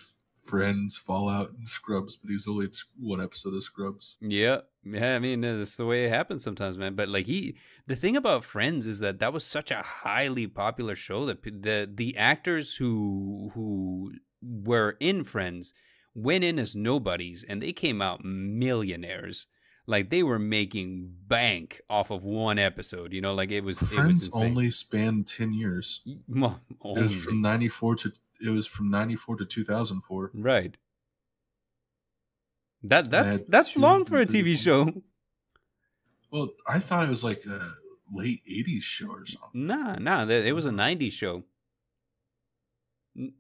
Speaker 2: Friends, Fallout, and Scrubs. But he was only one episode of Scrubs.
Speaker 1: yeah yeah i mean that's the way it happens sometimes man but like he the thing about friends is that that was such a highly popular show that the the actors who who were in friends went in as nobodies and they came out millionaires like they were making bank off of one episode you know like it was it was
Speaker 2: Friends only spanned ten years.
Speaker 1: Well,
Speaker 2: It was
Speaker 1: only.
Speaker 2: from ninety four to it was from ninety four to two thousand four.
Speaker 1: right that that's that's long for a tv show
Speaker 2: Well, I thought it was like a late eighties show or something.
Speaker 1: Nah, nah, it was a 90s show.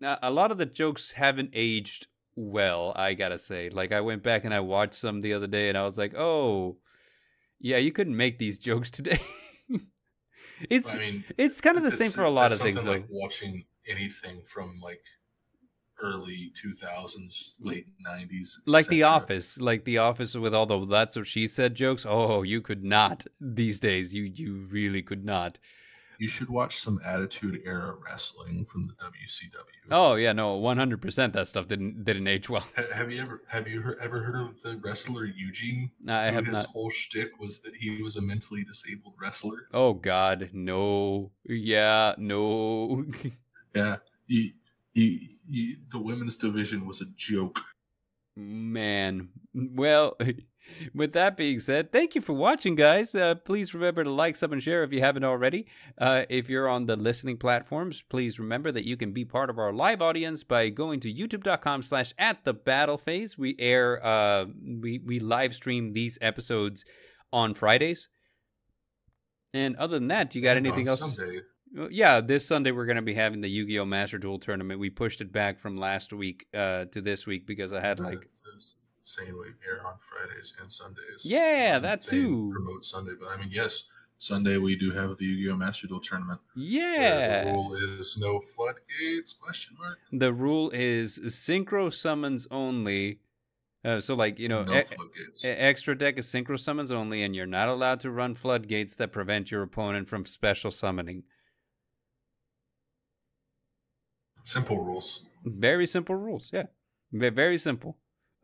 Speaker 1: A lot of the jokes haven't aged well, I gotta say. Like, I went back and I watched some the other day and I was like, oh, yeah, you couldn't make these jokes today. it's
Speaker 2: I mean,
Speaker 1: it's kind of the same for a lot of things, though.
Speaker 2: Like watching anything from like early two thousands, late nineties,
Speaker 1: like The Office, like The Office with all the "that's what she said" jokes. Oh, you could not these days. You you really could not.
Speaker 2: You should watch some Attitude Era wrestling from the WCW.
Speaker 1: Oh yeah, no, one hundred percent. That stuff didn't didn't age well.
Speaker 2: Have you ever have you heard, ever heard of the wrestler Eugene?
Speaker 1: I have
Speaker 2: his
Speaker 1: not.
Speaker 2: whole shtick was that he was a mentally disabled wrestler.
Speaker 1: Oh God, no. Yeah, no.
Speaker 2: Yeah, he, he, he, the women's division was a joke.
Speaker 1: Man, well, With that being said, thank you for watching, guys. Uh, please remember to like, sub, and share if you haven't already. Uh, if you're on the listening platforms, please remember that you can be part of our live audience by going to youtube.com slash at the battle phase. We air, uh, we, we live stream these episodes on Fridays. And other than that, you got
Speaker 2: And
Speaker 1: anything else?
Speaker 2: Sunday,
Speaker 1: Yeah, this Sunday we're going to be having the Yu-Gi-Oh! Master Duel tournament. We pushed it back from last week uh, to this week because I had like
Speaker 2: saying we air on Fridays and Sundays.
Speaker 1: Yeah,
Speaker 2: I'm
Speaker 1: that too.
Speaker 2: Promote Sunday, but I mean, yes, Sunday we do have the Yu-Gi-Oh! Master Duel tournament.
Speaker 1: yeah.
Speaker 2: The rule is no floodgates? Question mark.
Speaker 1: The rule is synchro summons only. Uh, so like you know,
Speaker 2: no
Speaker 1: e- extra deck is synchro summons only, and you're not allowed to run floodgates that prevent your opponent from special summoning.
Speaker 2: Simple rules.
Speaker 1: Very simple rules. Yeah, very simple.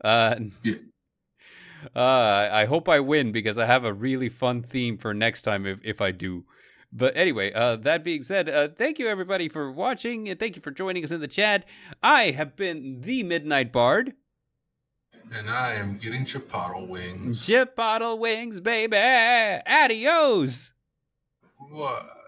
Speaker 1: Uh,
Speaker 2: Yeah.
Speaker 1: uh, I hope I win because I have a really fun theme for next time if if I do. But anyway, uh, that being said, uh, thank you everybody for watching and thank you for joining us in the chat. I have been the Midnight Bard.
Speaker 2: And I am getting chipotle wings.
Speaker 1: Chipotle wings, baby. Adios.
Speaker 2: What?